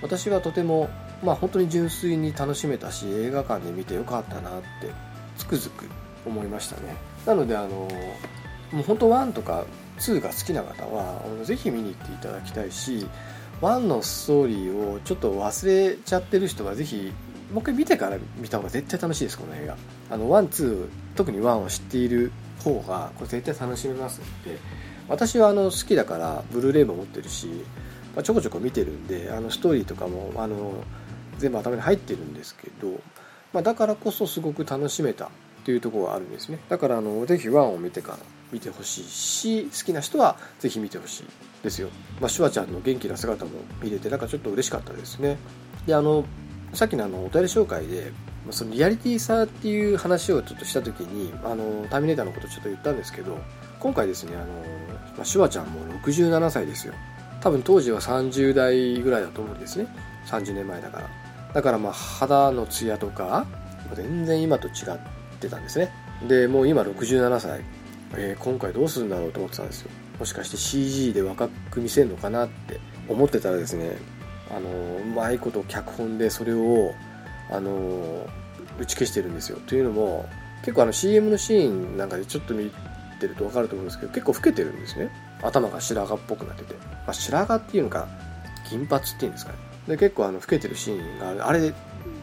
私はとても、まあ、本当に純粋に楽しめたし映画館で見てよかったなってつくづく思いましたね。なのであのもう本当1とか2が好きな方はぜひ見に行っていただきたいし1のストーリーをちょっと忘れちゃってる人はぜひもう一回見てから見た方が絶対楽しいですこの映画。あのワンツー特にワンを知っている方がこれ絶対楽しめますので。私はあの好きだからブルーレイも持ってるし、まあ、ちょこちょこ見てるんであのストーリーとかもあの全部頭に入ってるんですけど、まあ、だからこそすごく楽しめたというところがあるんですね。だからあのぜひワンを見てから見てほしいし好きな人はぜひ見てほしいですよ、まあ、シュワちゃんの元気な姿も見れてなんかちょっと嬉しかったですね。であのさっきのあのお便り紹介でそのリアリティさっていう話をちょっとした時にあのターミネーターのことちょっと言ったんですけど今回ですねあの、まあ、シュワちゃんも67歳ですよ。多分当時は30代ぐらいだと思うんですね。30年前だから。だからまあ肌のツヤとか全然今と違ってたんですね。でもう今67歳、えー、今回どうするんだろうと思ってたんですよ。もしかして CG で若く見せるのかなって思ってたらですねあのうまいこと脚本でそれをあの打ち消してるんですよ。というのも結構あの CM のシーンなんかでちょっと見てると分かると思うんですけど結構老けてるんですね。頭が白髪っぽくなってて、まあ、白髪っていうのか銀髪っていうんですかね。で結構あの老けてるシーンがある。あれ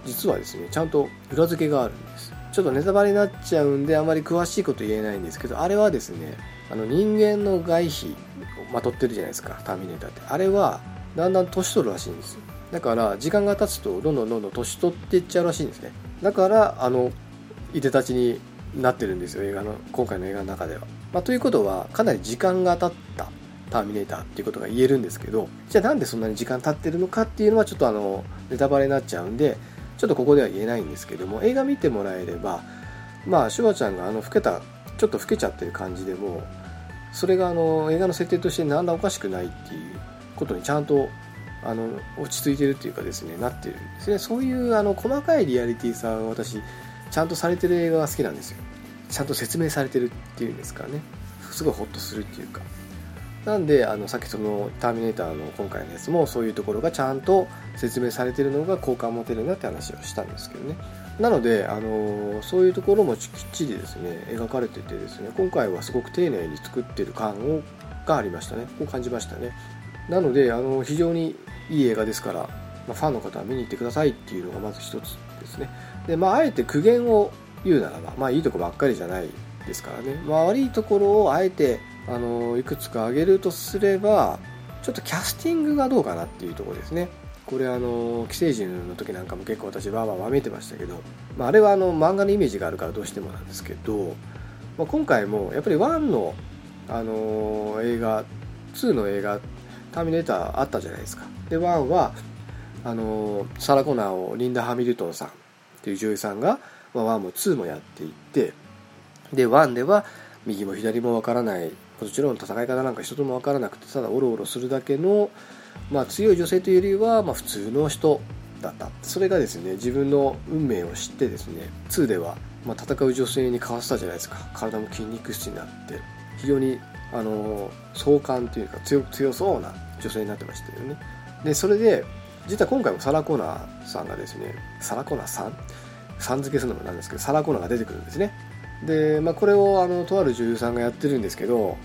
実はですねちゃんと裏付けがあるんです。ちょっとネタバレになっちゃうんであまり詳しいこと言えないんですけどあれはですねあの人間の外皮をまとってるじゃないですかターミネーターって。あれはだんだん年取るらしいんですだから時間が経つとどんどんどんどん年取っていっちゃうらしいんですね。だからあのいでたちになってるんですよ映画の今回の映画の中では、まあ、ということはかなり時間が経った。ターミネーターっていうことが言えるんですけどじゃあなんでそんなに時間経ってるのかっていうのはちょっとあのネタバレになっちゃうんでちょっとここでは言えないんですけども映画見てもらえればまあシュワちゃんがあの老けたちょっと老けちゃってる感じでもそれがあの映画の設定として何らおかしくないっていうことにちゃんとあの落ち着いてるっていうかですねなってるんですね。そういうあの細かいリアリティさは私ちゃんとされてる映画が好きなんですよ。ちゃんと説明されてるっていうんですかね。すごいホッとするっていうか。なんであのさっきその「ターミネーター」の今回のやつもそういうところがちゃんと説明されてるのが好感持てるなって話をしたんですけどね。なので、あのそういうところもきっちりですね描かれててですね今回はすごく丁寧に作ってる感をがありましたね。こう感じましたね。なのであの非常にいい映画ですから、まあ、ファンの方は見に行ってくださいっていうのがまず一つですね。でまああえて苦言を言うならばまあいいとこばっかりじゃないですからね、まあ、悪いところをあえてあのいくつか挙げるとすればちょっとキャスティングがどうかなっていうところですね。これあの寄生獣の時なんかも結構私わーわーわめいてましたけど、まあ、あれはあの漫画のイメージがあるからどうしてもなんですけど、まあ、今回もやっぱり1の、あの映画2の映画「ターミネーター」あったじゃないですか。で1はあのサラ・コナーをリンダ・ハミルトンさんっていう女優さんが、まあ、1も2もやっていってで1では右も左もわからないもちろん戦い方なんか一つもわからなくてただオロオロするだけの、まあ、強い女性というよりは、まあ、普通の人だった。それがですね自分の運命を知ってですね2では、まあ、戦う女性に変わったじゃないですか。体も筋肉質になって非常にあの壮観というか強強そうな女性になってましたよね。でそれで実は今回もサラ・コナーさんがですねサラ・コナーさん？さん付けするのもなんですけどサラ・コナーが出てくるんですね。で、まあ、これをあのとある女優さんがやってるんですけど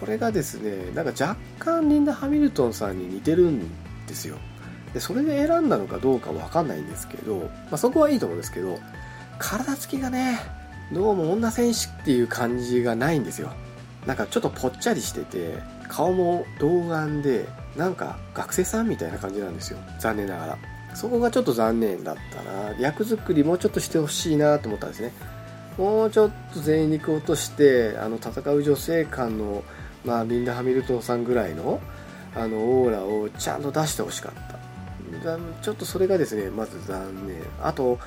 これがですねなんか若干リンダ・ハミルトンさんに似てるんですよ。でそれで選んだのかどうかわかんないんですけど、まあ、そこはいいと思うんですけど体つきがねどうも女戦士っていう感じがないんですよ。なんかちょっとぽっちゃりしてて顔も童顔でなんか学生さんみたいな感じなんですよ。残念ながら。そこがちょっと残念だったな。役作りもうちょっとしてほしいなと思ったんですね。もうちょっと全員肉落としてあの戦う女性感の、まあ、リンダ・ハミルトンさんぐらいのあのオーラをちゃんと出してほしかった。ちょっとそれがですねまず残念。あと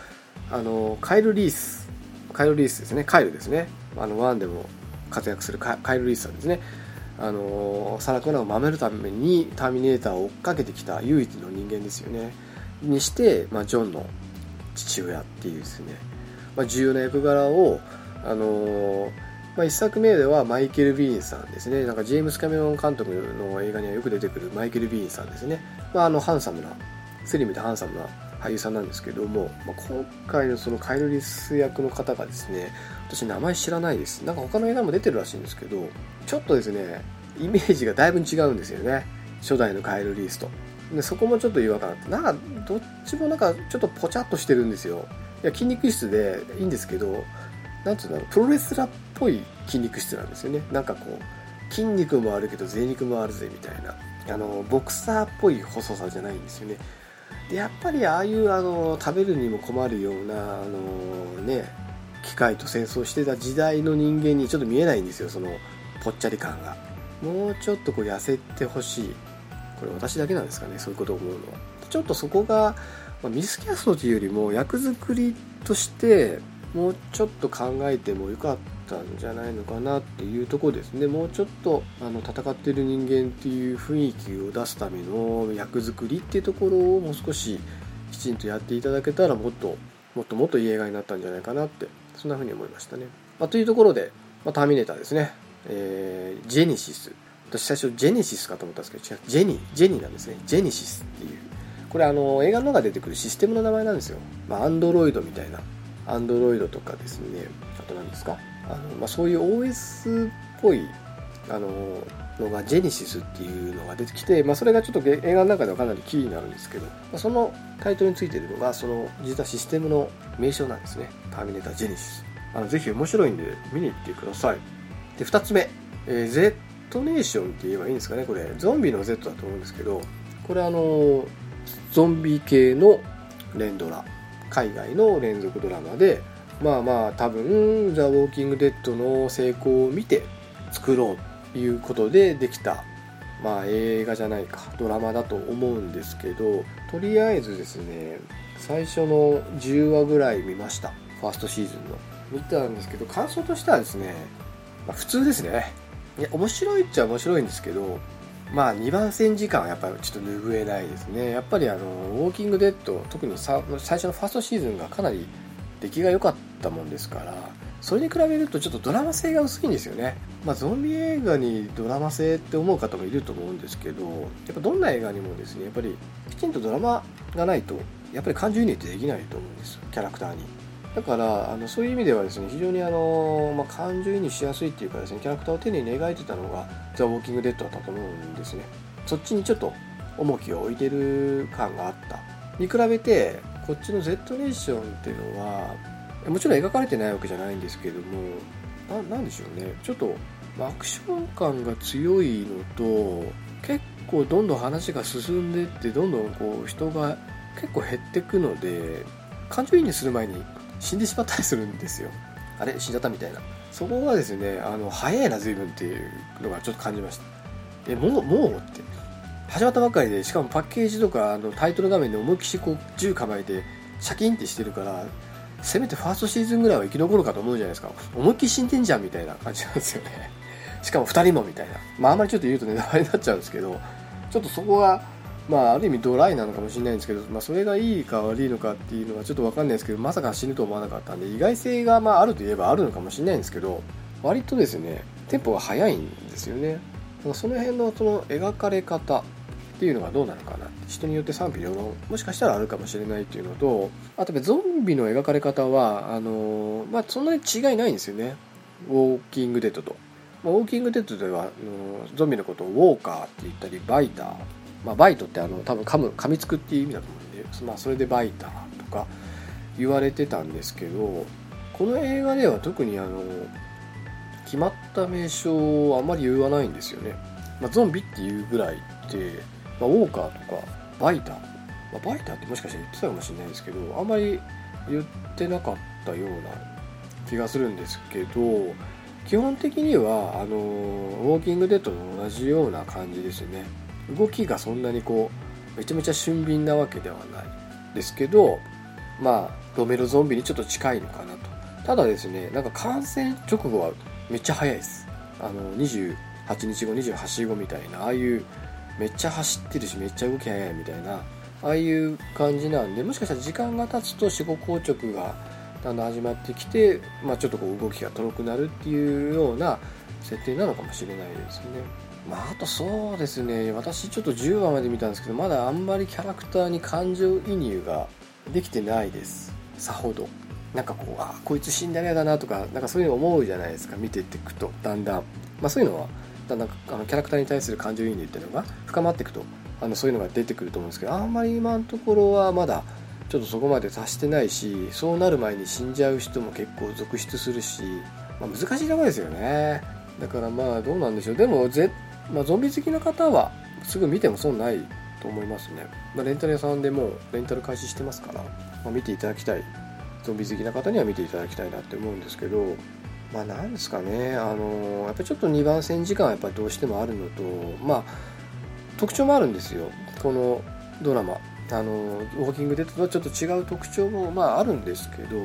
あのカイル・リース。カイル・リースですね。カイルですね。あのワンでも活躍するカイル・リースさんですね。あのサラ・コナを守るためにターミネーターを追っかけてきた唯一の人間ですよね。にして、まあ、ジョンの父親っていうですね、まあ、重要な役柄をあのまあ、1作目ではマイケル・ビーンさんですね。なんかジェームス・キャメロン監督の映画にはよく出てくるマイケル・ビーンさんですね、まあ、あのハンサムなスリムでハンサムな俳優さんなんですけども、まあ、今回のそのカイル・リス役の方がですね私名前知らないです。なんか他の映画も出てるらしいんですけどちょっとですねイメージがだいぶ違うんですよね。初代のカエル・リースと。でそこもちょっと違和感あってなんかどっちもなんかちょっとポチャっとしてるんですよ。や筋肉質でいいんですけどなんつうんだろうプロレスラーっぽい筋肉質なんですよね。なんかこう筋肉もあるけど贅肉もあるぜみたいな。あのボクサーっぽい細さじゃないんですよね。でやっぱりああいうあの食べるにも困るようなあのね機械と戦争してた時代の人間にちょっと見えないんですよ。そのぽっちゃり感が。もうちょっとこう痩せてほしい。これ私だけなんですかねそういうことを思うのは。ちょっとそこが、まあ、ミスキャストというよりも役作りとしてもうちょっと考えてもよかったんじゃないのかなっていうとこですね。もうちょっとあの戦ってる人間っていう雰囲気を出すための役作りっていうところをもう少しきちんとやっていただけたらもっともっともっといい映画になったんじゃないかなってそんな風に思いましたね、まあ、というところで、まあ、ターミネーターですね。えー、ジェネシス私最初ジェネシスかと思ったんですけど違うジェニジェニなんですね。ジェネシスっていう。これあの映画の中で出てくるシステムの名前なんですよ。まあアンドロイドみたいな。アンドロイドとかですね。あと何ですか？あの、まあ、そういう OS っぽいあののがジェネシスっていうのが出てきて、まあ、それがちょっと映画の中ではかなりキーになるんですけど、まあ、そのタイトルについてるのがその実はシステムの名称なんですね。ターミネータージェネシス。あのぜひ面白いんで見に行ってください。で2つ目、えー、Z ネーションって言えばいいんですかね？これ。ゾンビの Z だと思うんですけどこれあのゾンビ系の連ドラ海外の連続ドラマでまあまあ多分「ザ・ウォーキング・デッド」の成功を見て作ろうということでできたまあ映画じゃないかドラマだと思うんですけどとりあえずですね最初の10話ぐらい見ました。ファーストシーズンの。見たんですけど感想としてはですね。まあ、普通ですね。いや面白いっちゃ面白いんですけどまあ2番線時間はやっぱりちょっと拭えないですね。やっぱりあのウォーキングデッド特に最初のファーストシーズンがかなり出来が良かったもんですからそれに比べるとちょっとドラマ性が薄いんですよね。まあゾンビ映画にドラマ性って思う方もいると思うんですけどやっぱどんな映画にもですねやっぱりきちんとドラマがないとやっぱり感情移入ってできないと思うんですよキャラクターに。だからあのそういう意味ではですね非常にあの、まあ、感情移入しやすいっていうかですねキャラクターを丁寧に描いてたのがザ・ウォーキング・デッドだったと思うんですね。そっちにちょっと重きを置いてる感があった。に比べてこっちの Z ネーションっていうのはもちろん描かれてないわけじゃないんですけども何でしょうね。ちょっとアクション感が強いのと結構どんどん話が進んでってどんどんこう人が結構減ってくので感情移入する前に死んでしまったりするんですよ。あれ？死んじゃったみたいな。そこがですねあの早いな随分っていうのがちょっと感じました。えもうもうって。始まったばっかりでしかもパッケージとかあのタイトル画面で思いっきりこう銃構えてシャキンってしてるからせめてファーストシーズンぐらいは生き残るかと思うじゃないですか。思いっきり死んでんじゃんみたいな感じなんですよね。しかも2人もみたいな。まああんまりちょっと言うとネタバレになっちゃうんですけどちょっとそこがまあある意味ドライなのかもしれないんですけど、まあ、それがいいか悪いのかっていうのはちょっと分かんないですけどまさか死ぬと思わなかったんで意外性がまああるといえばあるのかもしれないんですけど割とですねテンポが速いんですよね。その辺のその描かれ方っていうのがどうなのかな人によって賛否両論もしかしたらあるかもしれないっていうのとあとゾンビの描かれ方はあのまあそんなに違いないんですよね。ウォーキングデッドと、まあ、ウォーキングデッドではあのゾンビのことをウォーカーって言ったりバイター、まあ、バイトってあの多分噛む噛みつくっていう意味だと思うんで、まあ、それでバイターとか言われてたんですけどこの映画では特にあの決まった名称をあまり言わないんですよね、まあ、ゾンビっていうぐらいでまあ、ウォーカーとかバイター、まあ、バイターってもしかして言ってたかもしれないですけどあんまり言ってなかったような気がするんですけど基本的にはあのウォーキングデッドと同じような感じですね。動きがそんなにこうめちゃめちゃ俊敏なわけではないですけどまあロメロゾンビにちょっと近いのかなとただですねなんか感染直後はめっちゃ早いですあの28日後28日後みたいなああいうめっちゃ走ってるしめっちゃ動き速いみたいなああいう感じなんでもしかしたら時間が経つと死後硬直がだんだん始まってきて、まあ、ちょっとこう動きがとろくなるっていうような設定なのかもしれないですね。まあ、あとそうですね。私ちょっと10話まで見たんですけどまだあんまりキャラクターに感情移入ができてないです。さほど。なんかこうあこいつ死んだら嫌だなとかなんかそういうの思うじゃないですか。見ていくとだんだん。まあそういうのはだんだんあのキャラクターに対する感情移入っていうのが深まっていくとあのそういうのが出てくると思うんですけどあんまり今のところはまだちょっとそこまで達してないしそうなる前に死んじゃう人も結構続出するし、まあ、難しいところですよね。だからまあどうなんでしょう。でも、まあ、ゾンビ好きな方はすぐ見ても損ないと思いますね、まあ、レンタル屋さんでもレンタル開始してますから、まあ、見ていただきたい。ゾンビ好きな方には見ていただきたいなって思うんですけどまあなんですかね。あのやっぱちょっと2番線時間はやっぱりどうしてもあるのとまあ特徴もあるんですよ。このドラマ。あのウォーキングデッドとはちょっと違う特徴もまああるんですけど、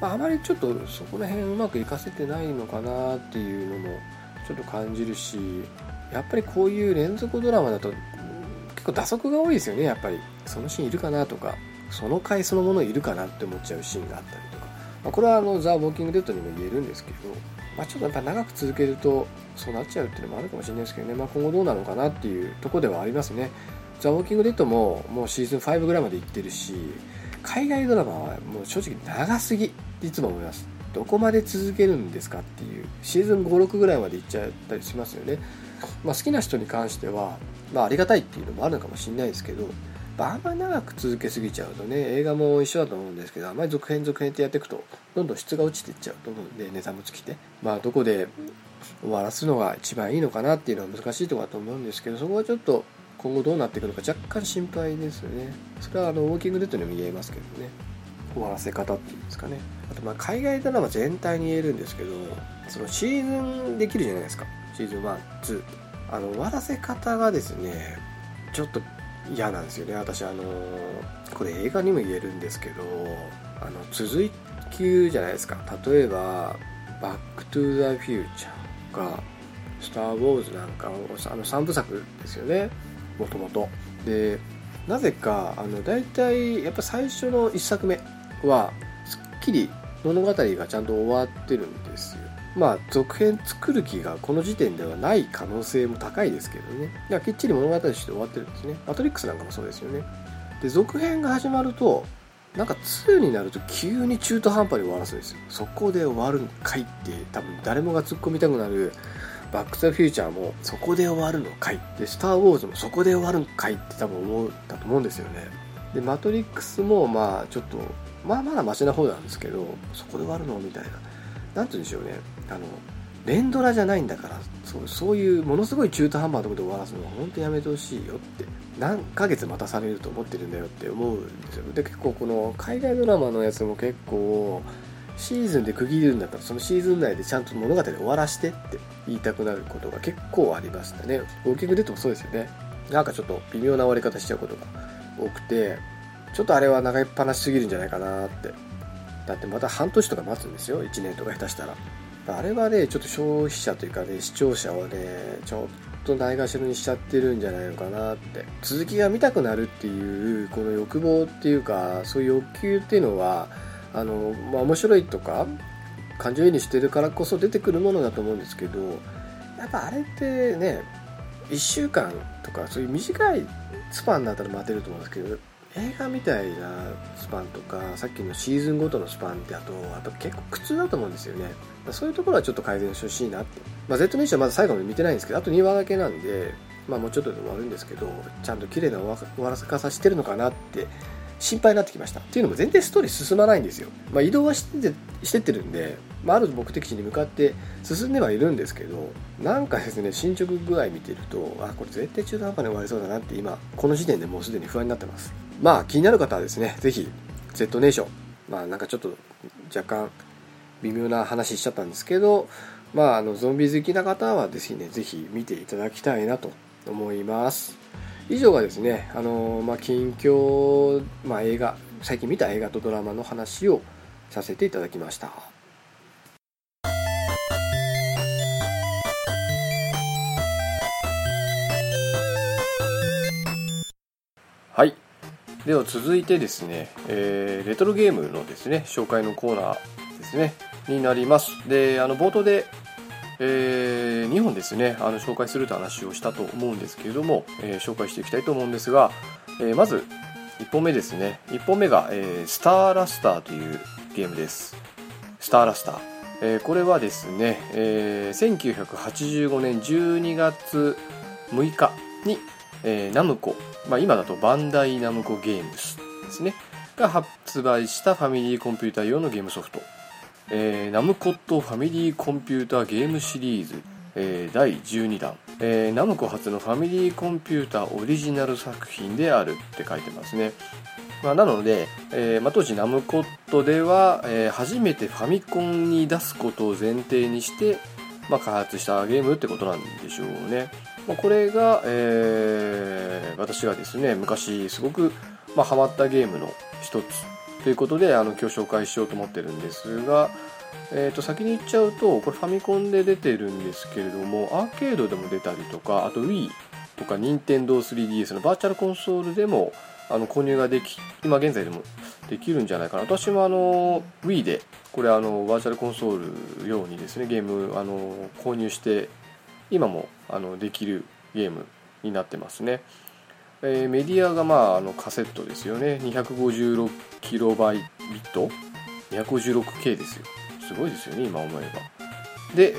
まあ、あまりちょっとそこら辺うまくいかせてないのかなっていうのもちょっと感じるしやっぱりこういう連続ドラマだと結構打足が多いですよね。やっぱりそのシーンいるかなとかその回そのものいるかなって思っちゃうシーンがあったりとか。まあ、これはあのザ・ウォーキング・デッドにも言えるんですけど、まあ、ちょっとやっぱ長く続けるとそうなっちゃうっていうのもあるかもしれないですけどね、まあ、今後どうなのかなっていうとこではありますね。ザ・ウォーキング・デッドももうシーズン5ぐらいまで行ってるし海外ドラマはもう正直長すぎっていつも思います。どこまで続けるんですかっていうシーズン56ぐらいまで行っちゃったりしますよね、まあ、好きな人に関しては、まあ、ありがたいっていうのもあるのかもしれないですけどあんまり長く続けすぎちゃうとね映画も一緒だと思うんですけどあんまり続編続編ってやっていくとどんどん質が落ちていっちゃうと思うんでネタも尽きて。まあどこで終わらすのが一番いいのかなっていうのは難しいところだと思うんですけどそこはちょっと今後どうなっていくのか若干心配ですよね。それはあのウォーキングデッドにも言えますけどね。終わらせ方っていうんですかね。あとまあ海外ドラマ全体に言えるんですけどそのシーズンできるじゃないですか。シーズン12あの終わらせ方がですねちょっと嫌なんですよね。私あのこれ映画にも言えるんですけどあの続きじゃないですか。例えば「バック・トゥ・ザ・フューチャー」か「スター・ウォーズ」なんかあの3部作ですよね。もともとでなぜかあの大体やっぱ最初の1作目はすっきり物語がちゃんと終わってるんですよ。まあ続編作る気がこの時点ではない可能性も高いですけどね。いやきっちり物語として終わってるんですね。マトリックスなんかもそうですよね。で続編が始まるとなんか2になると急に中途半端に終わらすんですよ。そこで終わるんかいって多分誰もが突っ込みたくなるバック・ザ・フューチャーもそこで終わるのかいでスター・ウォーズもそこで終わるんかいって多分思ったと思うんですよね。でマトリックスもまあちょっとまあまだマシな方なんですけどそこで終わるのみたいな。何て言うんでしょうね。あの連ドラじゃないんだからそうそういうものすごい中途半端なところで終わらすのは本当やめてほしいよって何ヶ月待たされると思ってるんだよって思うんですよ。で結構この海外ドラマのやつも結構シーズンで区切るんだったらそのシーズン内でちゃんと物語で終わらしてって言いたくなることが結構ありましたね。ウォーキングデッドもそうですよね。なんかちょっと微妙な終わり方しちゃうことが多くてちょっとあれは長いっぱなしすぎるんじゃないかなって。だってまた半年とか待つんですよ。1年とか下手したら。あれはねちょっと消費者というかね視聴者はねちょっとないがしろにしちゃってるんじゃないのかなって。続きが見たくなるっていうこの欲望っていうかそういう欲求っていうのはあの、まあ、面白いとか感情移入してるからこそ出てくるものだと思うんですけどやっぱあれってね1週間とかそういう短いスパンだったら待てると思うんですけど映画みたいなスパンとかさっきのシーズンごとのスパンってあとやっぱ結構苦痛だと思うんですよね。そういうところはちょっと改善してほしいなって、まあ、Z ネーションはまだ最後まで見てないんですけどあと2話だけなんでまあもうちょっとで終わるんですけどちゃんと綺麗な終わらせ方してるのかなって心配になってきました。っていうのも全然ストーリー進まないんですよ、まあ、移動はしてしてってるんで、まあ、ある目的地に向かって進んではいるんですけどなんかですね進捗具合見てるとあこれ絶対中途半端に終わりそうだなって今この時点でもうすでに不安になってます。まあ気になる方はですね是非 Z ネーション。まあなんかちょっと若干微妙な話しちゃったんですけどまああのゾンビ好きな方はですね是非見ていただきたいなと思います。以上がですね、あのまあ、近況、まあ、映画最近見た映画とドラマの話をさせていただきました。はい。では続いてですね、えー、レトロゲームのですね紹介のコーナーですね。になります。であの冒頭でえー、2本ですねあの紹介すると話をしたと思うんですけれども、えー、紹介していきたいと思うんですが、えー、まず1本目ですね。1本目が、え、スターラスターというゲームです。スターラスター、え、これはですね、え、1985年12月6日に、え、ナムコ、まあ、今だとバンダイナムコゲームスですねが発売したファミリーコンピューター用のゲームソフト。えー、ナムコットファミリーコンピューターゲームシリーズ、えー、第12弾、えー、ナムコ初のファミリーコンピューターオリジナル作品であるって書いてますね、まあ、なので、えーまあ、当時ナムコットでは、えー、初めてファミコンに出すことを前提にして、まあ、開発したゲームってことなんでしょうね、まあ、これが、えー、私がですね昔すごく、まあ、ハマったゲームの一つということであの今日紹介しようと思ってるんですが、えー、と先に言っちゃうとこれファミコンで出てるんですけれどもアーケードでも出たりとかあと Wii とか Nintendo3DS のバーチャルコンソールでもあの購入ができ今現在でもできるんじゃないかな私もあの Wii でこれあのバーチャルコンソール用にですねゲームあの購入して今もあのできるゲームになってますね。えー、メディアがまああのカセットですよね256 256KB 256K ですよ。すごいですよね今思えば。で、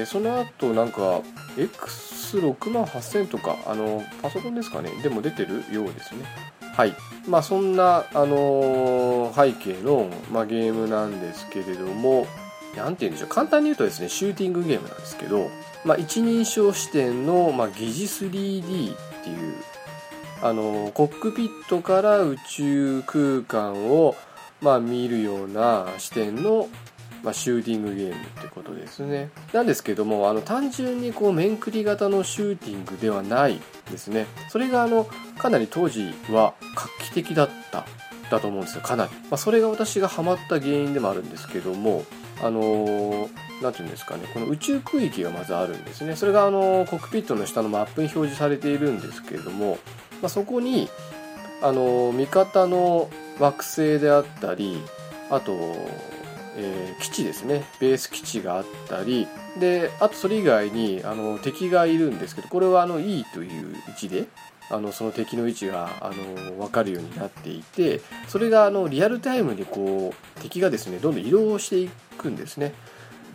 えー、その後なんか X68000 とかあのパソコンですかね？でも出てるようですね。はい。まあそんな、あのー、背景の、まあ、ゲームなんですけれども何て言うんでしょう。簡単に言うとですねシューティングゲームなんですけど、まあ、一人称視点の、まあ、疑似 3D っていうあのコックピットから宇宙空間を、まあ、見るような視点の、まあ、シューティングゲームってことですね。なんですけどもあの単純にこう面繰り型のシューティングではないですね。それがあのかなり当時は画期的だっただと思うんですよかなり、まあ、それが私がハマった原因でもあるんですけどもあの何て言うんですかねこの宇宙区域がまずあるんですね。それがあのコックピットの下のマップに表示されているんですけれどもまあ、そこにあの味方の惑星であったりあと、えー、基地ですね。ベース基地があったりであとそれ以外にあの敵がいるんですけどこれはあの E という位置であのその敵の位置があの分かるようになっていてそれがあのリアルタイムにこう敵がですねどんどん移動していくんですね。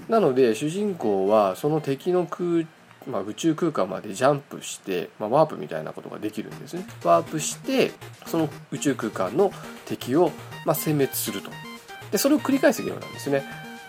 なので主人公はその敵の空まあ、宇宙空間までジャンプして、まあ、ワープみたいなことができるんですね。ワープしてその宇宙空間の敵を、まあ、殲滅すると。でそれを繰り返すゲームなんですね。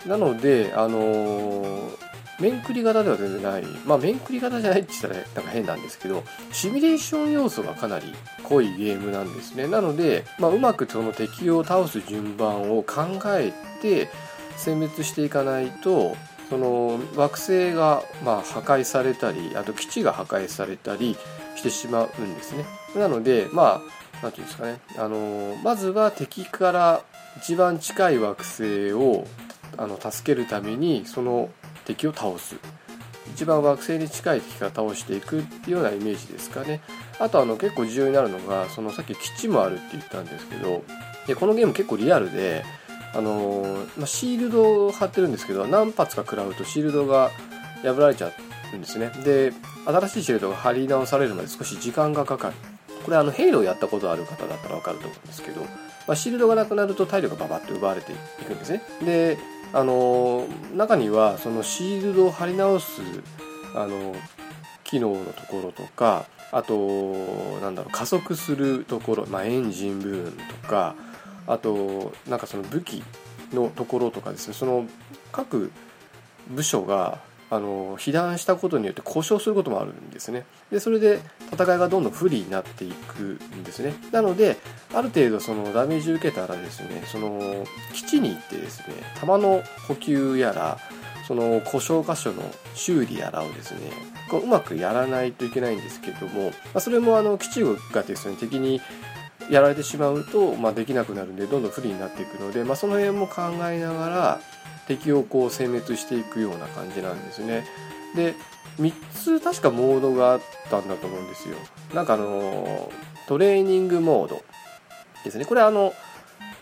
なので、あのー、面繰り型では全然ない。まあ面繰り型じゃないって言ったらなんか変なんですけどシミュレーション要素がかなり濃いゲームなんですね。なので、まあ、うまくその敵を倒す順番を考えて殲滅していかないとその惑星がま破壊されたりあと基地が破壊されたりしてしまうんですね。なのでまあ何て言うんですかね。あのまずは敵から一番近い惑星をあの助けるためにその敵を倒す。一番惑星に近い敵から倒していくっていうようなイメージですかね。あとあの結構重要になるのがそのさっき基地もあるって言ったんですけどでこのゲーム結構リアルであのまあ、シールドを貼ってるんですけど何発か食らうとシールドが破られちゃうんですね。で新しいシールドが貼り直されるまで少し時間がかかる。これあのヘイローやったことある方だったら分かると思うんですけど、まあ、シールドがなくなると体力がババッと奪われていくんですね。であの中にはそのシールドを貼り直すあの機能のところとかあとなんだろう加速するところ、まあ、エンジン部分とかあとなんかその武器のところとかですねその各部署があの被弾したことによって故障することもあるんですね。でそれで戦いがどんどん不利になっていくんですね。なのである程度そのダメージ受けたらですねその基地に行ってですね弾の補給やらその故障箇所の修理やらをですねこううまくやらないといけないんですけども、まあ、それもあの基地がですね敵にやられてしまうと、まあ、できなくなるんでどんどん不利になっていくので、まあ、その辺も考えながら敵をこう殲滅していくような感じなんですね。で3つ確かモードがあったんだと思うんですよ。なんかあのトレーニングモードですね。これあの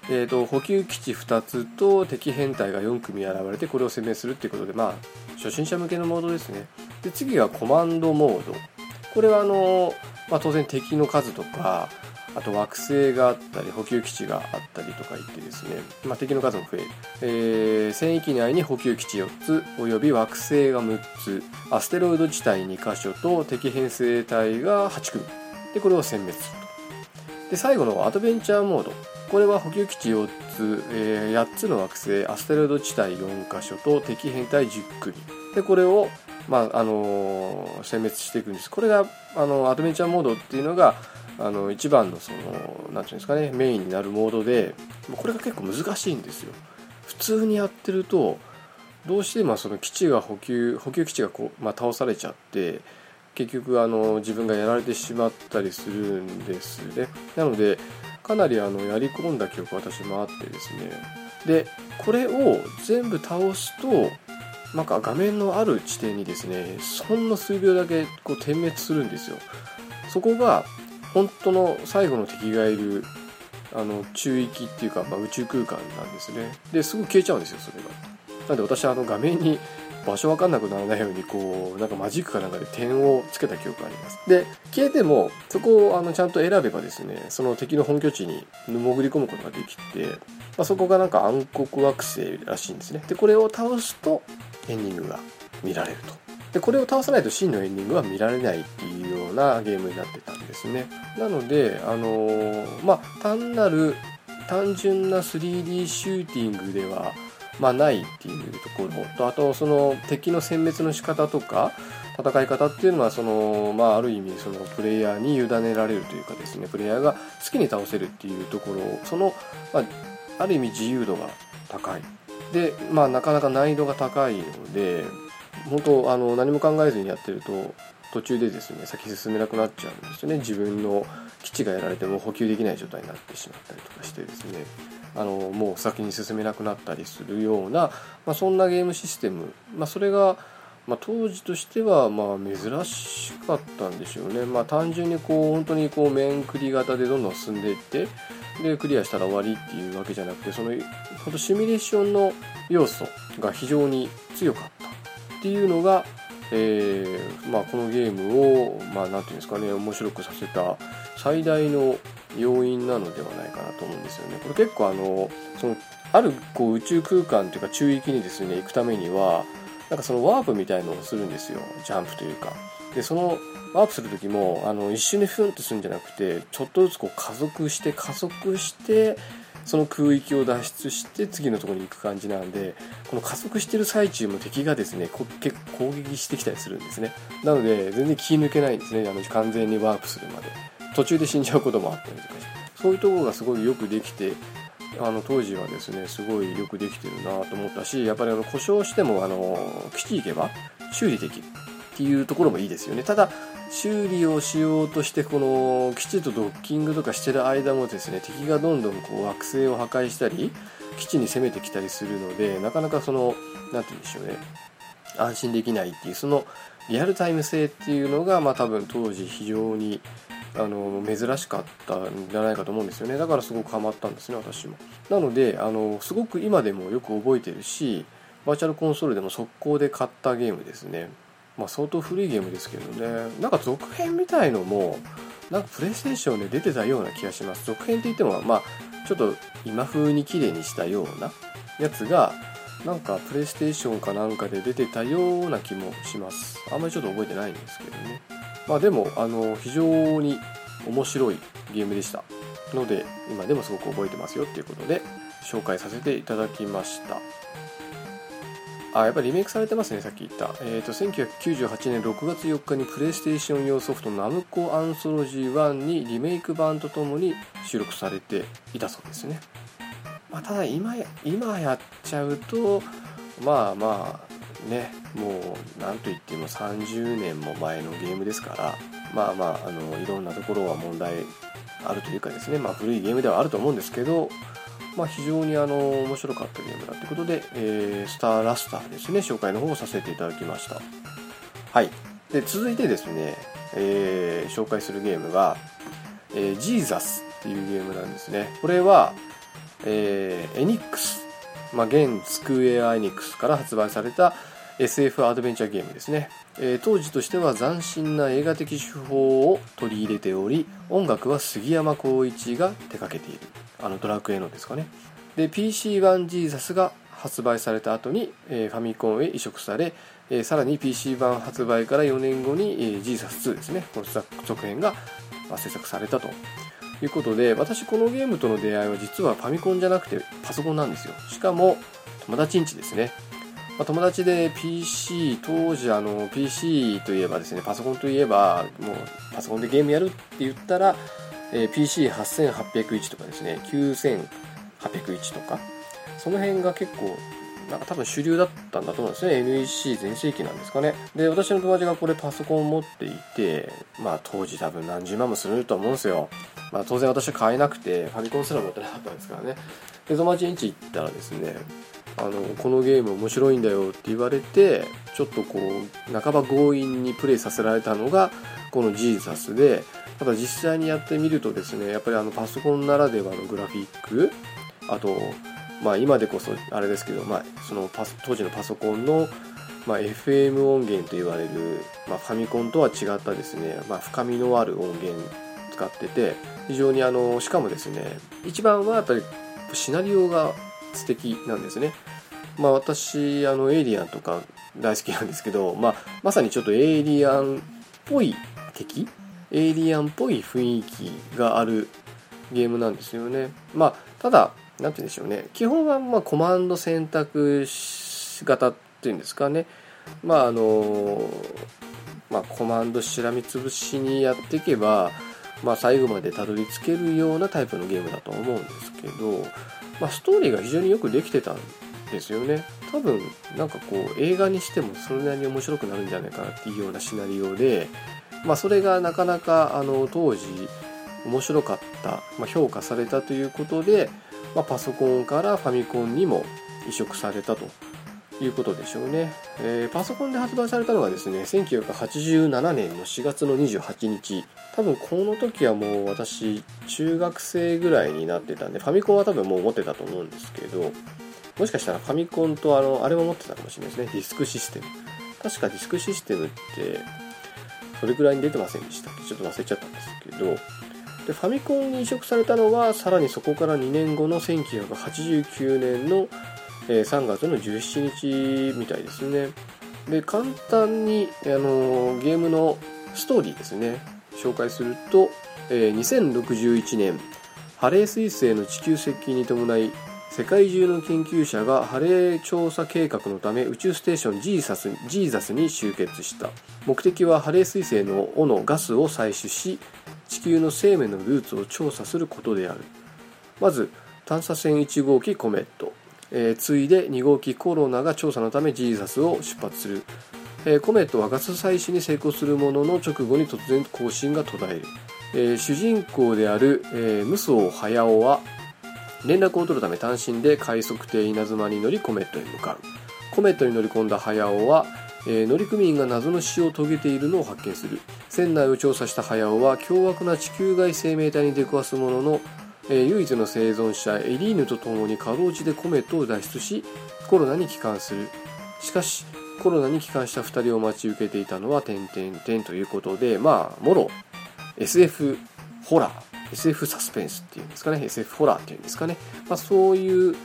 えーと、補給基地2つと敵編隊が4組現れてこれを攻めするっていうことでまあ初心者向けのモードですね。で次がコマンドモード。これはあの、まあ、当然敵の数とかあと惑星があったり補給基地があったりとか言ってですね、まあ、敵の数も増える、えー、戦域内に補給基地4つおよび惑星が6つアステロイド地帯2箇所と敵編成隊が8組。でこれを殲滅すると。で最後のアドベンチャーモード。これは補給基地4つ、えー、8つの惑星アステロイド地帯4箇所と敵編隊10組。でこれをまああのー、殲滅していくんです。これがあのアドベンチャーモードっていうのがあの一番のその何て言うんですかねメインになるモードでこれが結構難しいんですよ。普通にやってるとどうしてもその基地が補給補給基地がこう、まあ、倒されちゃって結局あの自分がやられてしまったりするんですね。なのでかなりあのやり込んだ記憶私もあってですね。でこれを全部倒すとなんか画面のある地点にですねほんの数秒だけこう点滅するんですよ。そこが本当の最後の敵がいるあの中域っていうか、まあ、宇宙空間なんですね。ですぐ消えちゃうんですよそれが。なんで私はあの画面に場所分かんなくならないようにこうなんかマジックかなんかで点をつけた記憶があります。で消えてもそこをあのちゃんと選べばですねその敵の本拠地に潜り込むことができて、まあ、そこがなんか暗黒惑星らしいんですね。でこれを倒すとエンディングが見られると。でこれを倒さないと真のエンディングは見られないっていうようなゲームになってたんですね。なのであのー、まあ単なる単純な 3D シューティングではまあ、ないっていうところ。とあとその敵の殲滅の仕方とか戦い方っていうのはその、まあ、ある意味そのプレイヤーに委ねられるというかですねプレイヤーが好きに倒せるっていうところ。その、まあ、ある意味自由度が高い。で、まあ、なかなか難易度が高いので本当あの何も考えずにやってると途中でですね先進めなくなっちゃうんですよね。自分の基地がやられても補給できない状態になってしまったりとかしてですね。あのもう先に進めなくなったりするような、まあ、そんなゲームシステム、まあ、それが、まあ、当時としてはまあ珍しかったんでしょうね、まあ、単純にこう本当にこう面繰り型でどんどん進んでいってでクリアしたら終わりっていうわけじゃなくてその本当シミュレーションの要素が非常に強かった。っていうのが、えーまあ、このゲームを、まあ、なんていうんですかね面白くさせた最大の要因なのではないかなと思うんですよね。これ結構あのそのあるこう宇宙空間というか中域にですね行くためにはなんかそのワープみたいのをするんですよジャンプというか。でそのワープする時もあの一瞬でフンとするんじゃなくてちょっとずつこう加速して加速してその空域を脱出して次のところに行く感じなんでこの加速してる最中も敵がですね結構攻撃してきたりするんですね。なので全然気抜けないんですね。あの完全にワープするまで。途中で死んじゃうこともあったりとかそういうところがすごいよくできてあの当時はですねすごいよくできてるなと思ったしやっぱりあの故障してもあの基地行けば修理できるっていうところもいいですよね。ただ修理をしようとしてこの基地とドッキングとかしてる間もですね敵がどんどんこう惑星を破壊したり基地に攻めてきたりするのでなかなかその何て言うんでしょうね安心できないっていうそのリアルタイム性っていうのがまあ多分当時非常にあの珍しかったんじゃないかと思うんですよね。だからすごくハマったんですね私も。なのであのすごく今でもよく覚えてるしバーチャルコンソールでも速攻で買ったゲームですね。まあ相当古いゲームですけどね。なんか続編みたいのもなんかプレイステーションで出てたような気がします。続編って言ってもまあちょっと今風に綺麗にしたようなやつがなんかプレイステーションかなんかで出てたような気もします。あんまりちょっと覚えてないんですけどね。まあでもあの非常に面白いゲームでした。ので今でもすごく覚えてますよっていうことで紹介させていただきました。あやっぱりリメイクされてますねさっき言った、えーと、1998年6月4日にプレイステーション用ソフトナムコアンソロジー1にリメイク版とともに収録されていたそうですね、まあ、ただ今や今やっちゃうとまあまあねもう何といっても30年も前のゲームですからまあまああのいろんなところは問題あるというかですね、まあ、古いゲームではあると思うんですけど、まあ、非常にあの面白かったゲームだということで、えー、スターラスターですね紹介の方をさせていただきました。はい。で続いてですね、えー、紹介するゲームが、えー、ジーザスっていうゲームなんですね。これは、えー、エニックス。まあ、現スクエア・エニックスから発売された SF アドベンチャーゲームですね、えー、当時としては斬新な映画的手法を取り入れており音楽は杉山浩一が手掛けている。あのドラクエのですかね。で PC 版ジーザスが発売された後に、えー、ファミコンへ移植され、えー、さらに PC 版発売から4年後に、えー、ジーザス2ですね。この続編が、まあ、制作されたと。いうことで私このゲームとの出会いは実はファミコンじゃなくてパソコンなんですよ。しかも友達んちですね。ま、友達で PC 当時あの PC といえばですねパソコンといえばもうパソコンでゲームやるって言ったら、えー、PC8801 とかですね9801とか。その辺が結構なんか多分主流だったんだと思うんですね。NEC 全盛期なんですかね。で私の友達がこれパソコンを持っていてまあ当時多分何十万もすると思うんですよ。まあ当然私は買えなくてファミコンすら持ってなかったんですからね。で友達ん家行ったらですねあのこのゲーム面白いんだよって言われてちょっとこう半ば強引にプレイさせられたのがこのジーザスでただ実際にやってみるとですねやっぱりあのパソコンならではのグラフィックあとまあ今でこそあれですけど、まあ、その当時のパソコンの、まあ、FM 音源と言われる、まあ、ファミコンとは違ったですね、まあ、深みのある音源使ってて非常にあのしかもですね一番はやっぱりシナリオが素敵なんですね。まあ私、あの、エイリアンとか大好きなんですけど、まあ、まさにちょっとエイリアンっぽい敵エイリアンっぽい雰囲気があるゲームなんですよね。まあ、ただ、なんて言うんでしょうね。基本は、まあ、コマンド選択型っていうんですかね。まあ、あの、まあ、コマンドしらみつぶしにやっていけば、まあ、最後までたどり着けるようなタイプのゲームだと思うんですけど、まあ、ストーリーが非常によくできてたんですよね多分なんかこう映画にしてもそれなりに面白くなるんじゃないかなっていうようなシナリオで、まあ、それがなかなかあの当時面白かった、まあ、評価されたということで、まあ、パソコンからファミコンにも移植されたということでしょうね、えー、パソコンで発売されたのがですね1987年の4月の28日。多分この時はもう私中学生ぐらいになってたんでファミコンは多分もう持ってたと思うんですけどもしかしたらファミコンとあのあれも持ってたかもしれないですね。ディスクシステム。確かディスクシステムってそれぐらいに出てませんでした。ちょっと忘れちゃったんですけど。でファミコンに移植されたのはさらにそこから2年後の1989年の3月の17日みたいですね。で簡単にあのゲームのストーリーですね。紹介すると、えー、2061年ハレー彗星の地球接近に伴い世界中の研究者がハレー調査計画のため宇宙ステーションジーザスジーザスに集結した。目的はハレー彗星の尾のガスを採取し地球の生命のルーツを調査することである。まず探査船1号機コメット、えー、次いで2号機コロナが調査のためジーザスを出発する、えー、コメットはガス採取に成功するものの直後に突然更新が途絶える、えー、主人公である、えー、無双早尾は連絡を取るため単身で快速艇稲妻に乗りコメットへ向かうコメットに乗り込んだ早尾は、えー、乗組員が謎の死を遂げているのを発見する。船内を調査した早尾は凶悪な地球外生命体に出くわすもののえー、唯一の生存者エリーヌと共にかろうじてコメットを脱出しコロナに帰還する。しかしコロナに帰還した2人を待ち受けていたのは点々点ということでまあもろ SF ホラー。SF サスペンスっていうんですかね SF ホラーっていうんですかね、まあ、そういう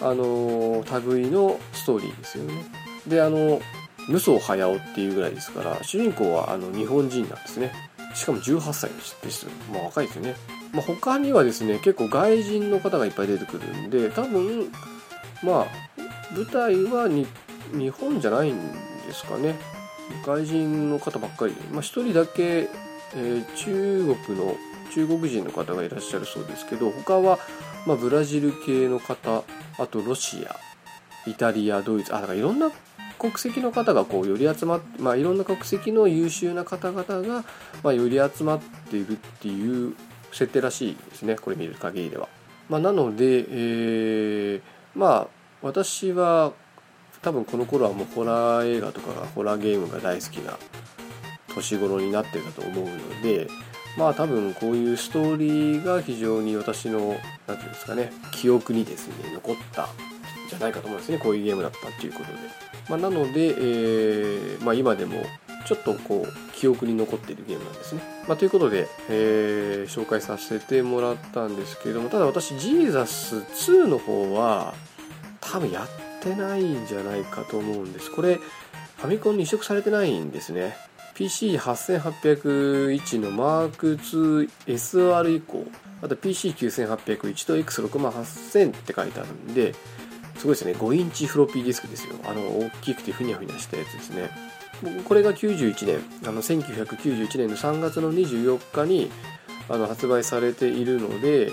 あの類のストーリーですよね。であの無双早尾っていうぐらいですから主人公はあの日本人なんですね。しかも18歳です、まあ、若いですよね。まあ、他にはですね結構外人の方がいっぱい出てくるんで多分まあ舞台はに日本じゃないんですかね。外人の方ばっかりで、まあ、1人だけ、えー、中国の中国人の方がいらっしゃるそうですけど他は、まあ、ブラジル系の方あとロシアイタリアドイツあだからいろんな国籍の方がこうより集まって、まあ、いろんな国籍の優秀な方々が、まあ、より集まっているっていう設定らしいですねこれ見る限りでは。まあ、なので、えー、まあ私は多分この頃はもうホラー映画とかホラーゲームが大好きな年頃になってたと思うのでまあ多分こういうストーリーが非常に私の何て言うんですかね記憶にですね残ったんじゃないかと思うんですねこういうゲームだったっていうことで。まあ、なので、えーまあ、今でもちょっとこう記憶に残っているゲームなんですね。まあ、ということで、えー、紹介させてもらったんですけれどもただ私ジーザス2の方は多分やってないんじゃないかと思うんですこれファミコンに移植されてないんですね PC8801 の M2SR 以降あと PC9801 と X68000 って書いてあるんですごいですね。5インチフロッピーディスクですよ。あの大きくてふにゃふにゃしたやつですね。これが91年あの1991年の3月の24日にあの発売されているので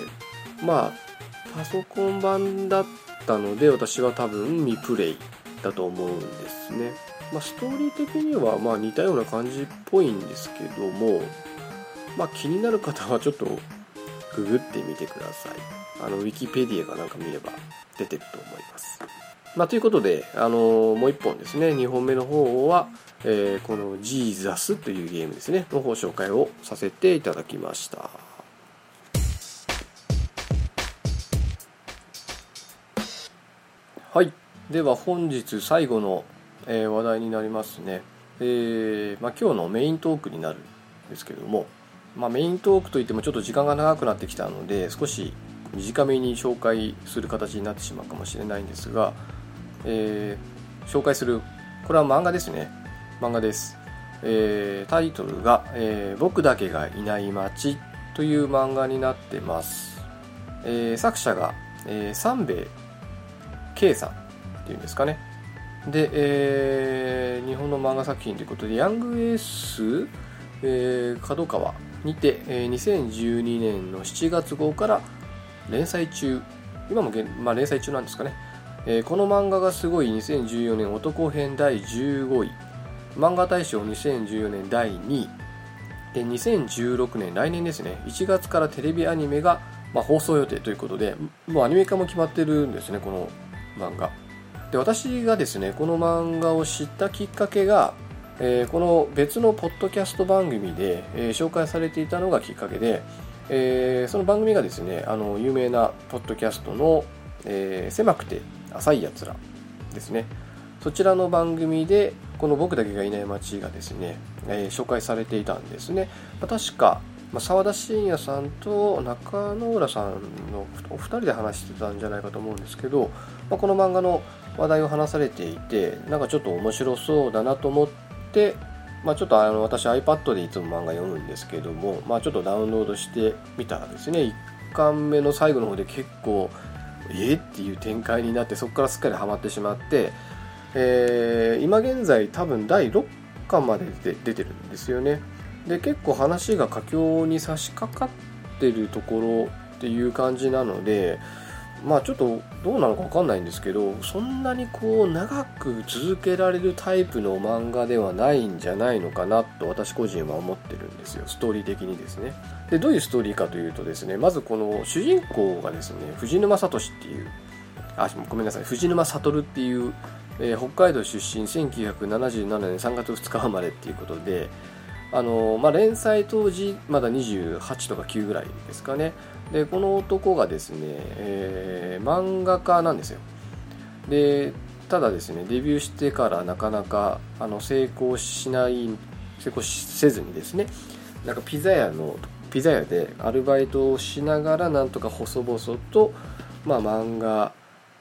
まあパソコン版だったので私は多分未プレイだと思うんですね、まあ、ストーリー的にはまあ似たような感じっぽいんですけども、まあ、気になる方はちょっとググってみてください。あのウィキペディアかなんか見れば出てると思います。まあ、ということで、あの、もう1本ですね。2本目の方はえー、このジーザスというゲームですね。の方紹介をさせていただきました。はい。では本日最後の、えー、話題になりますね、えーまあ、今日のメイントークになるんですけども、まあ、メイントークといってもちょっと時間が長くなってきたので少し短めに紹介する形になってしまうかもしれないんですが、えー、紹介するこれは漫画ですね。漫画です、えー、タイトルが、えー「僕だけがいない街」という漫画になってます、えー、作者が、えー、三兵衛圭さんっていうんですかね。で、えー、日本の漫画作品ということでヤングエース、えー、角川にて、えー、2012年の7月号から連載中。今も、まあ、連載中なんですかね、えー、この漫画がすごい2014年男編第15位。漫画大賞2014年第2位。で2016年来年ですね。1月からテレビアニメが、まあ、放送予定ということでもうアニメ化も決まってるんですねこの漫画。で私がですねこの漫画を知ったきっかけが、えー、この別のポッドキャスト番組で、えー、紹介されていたのがきっかけで、えー、その番組がですねあの有名なポッドキャストの、え狭くて浅いやつらですねそちらの番組でこの僕だけがいない街がですね、え、紹介されていたんですね。まあ、確か、まあ、沢田信也さんと中野浦さんのお二人で話してたんじゃないかと思うんですけど、まあ、この漫画の話題を話されていて、なんかちょっと面白そうだなと思って、まあ、ちょっとあの私 iPad でいつも漫画読むんですけども、まあ、ちょっとダウンロードしてみたらですね、1巻目の最後の方で結構えっていう展開になってそこからすっかりハマってしまって、えー、今現在多分第6巻までで出てるんですよね。で結構話が佳境に差し掛かってるところっていう感じなのでまあちょっとどうなのか分かんないんですけどそんなにこう長く続けられるタイプの漫画ではないんじゃないのかなと私個人は思ってるんですよ。ストーリー的にですね。でどういうストーリーかというとですねまずこの主人公がですね藤沼聡っていうあごめんなさい藤沼悟っていう、えー、北海道出身1977年3月2日生まれっていうことであのまあ、連載当時まだ28とか9ぐらいですかね。でこの男がですね、えー、漫画家なんですよ。でただですねデビューしてからなかなかあの成功しない成功せずにですねなんかピザ屋のピザ屋でアルバイトをしながらなんとか細々と、まあ、漫画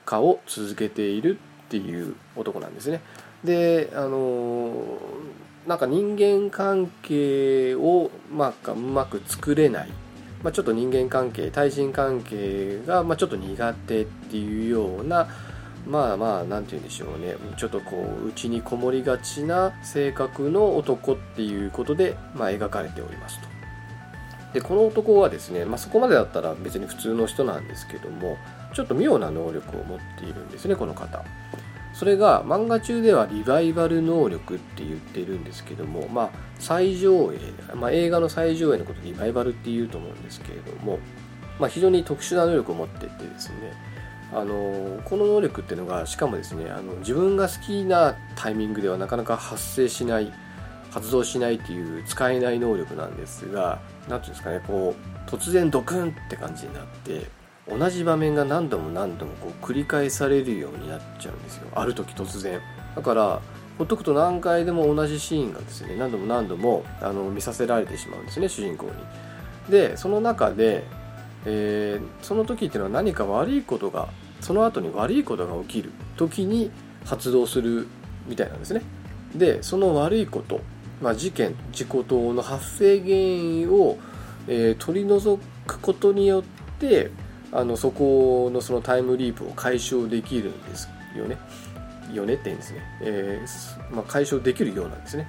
家を続けているっていう男なんですね。であのなんか人間関係を、まあ、うまく作れないまあ、ちょっと人間関係対人関係が、まあ、ちょっと苦手っていうようなまあまあ何て言うんでしょうねちょっとこう内にこもりがちな性格の男っていうことで、まあ、描かれておりますと。でこの男はですね、まあ、そこまでだったら別に普通の人なんですけどもちょっと妙な能力を持っているんですねこの方。それが漫画中ではリバイバル能力って言ってるんですけども、まあ、最上映、まあ、映画の最上映のことリバイバルって言うと思うんですけれども、まあ、非常に特殊な能力を持っていてですねあのこの能力っていうのがしかもですねあの自分が好きなタイミングではなかなか発生しない発動しないっていう使えない能力なんですが何ていうんですかねこう突然ドクンって感じになって同じ場面が何度も何度もこう繰り返されるようになっちゃうんですよ。ある時突然。だからほっとくと何回でも同じシーンがですね何度も何度もあの見させられてしまうんですね主人公に。でその中で、えー、その時っていうのは何か悪いことがその後に悪いことが起きる時に発動するみたいなんですね。でその悪いこと、まあ、事件事故等の発生原因を、えー、取り除くことによってあのそこのそのタイムリープを解消できるんですよね。よねって言うんですね、えー、まあ、解消できるようなんですね。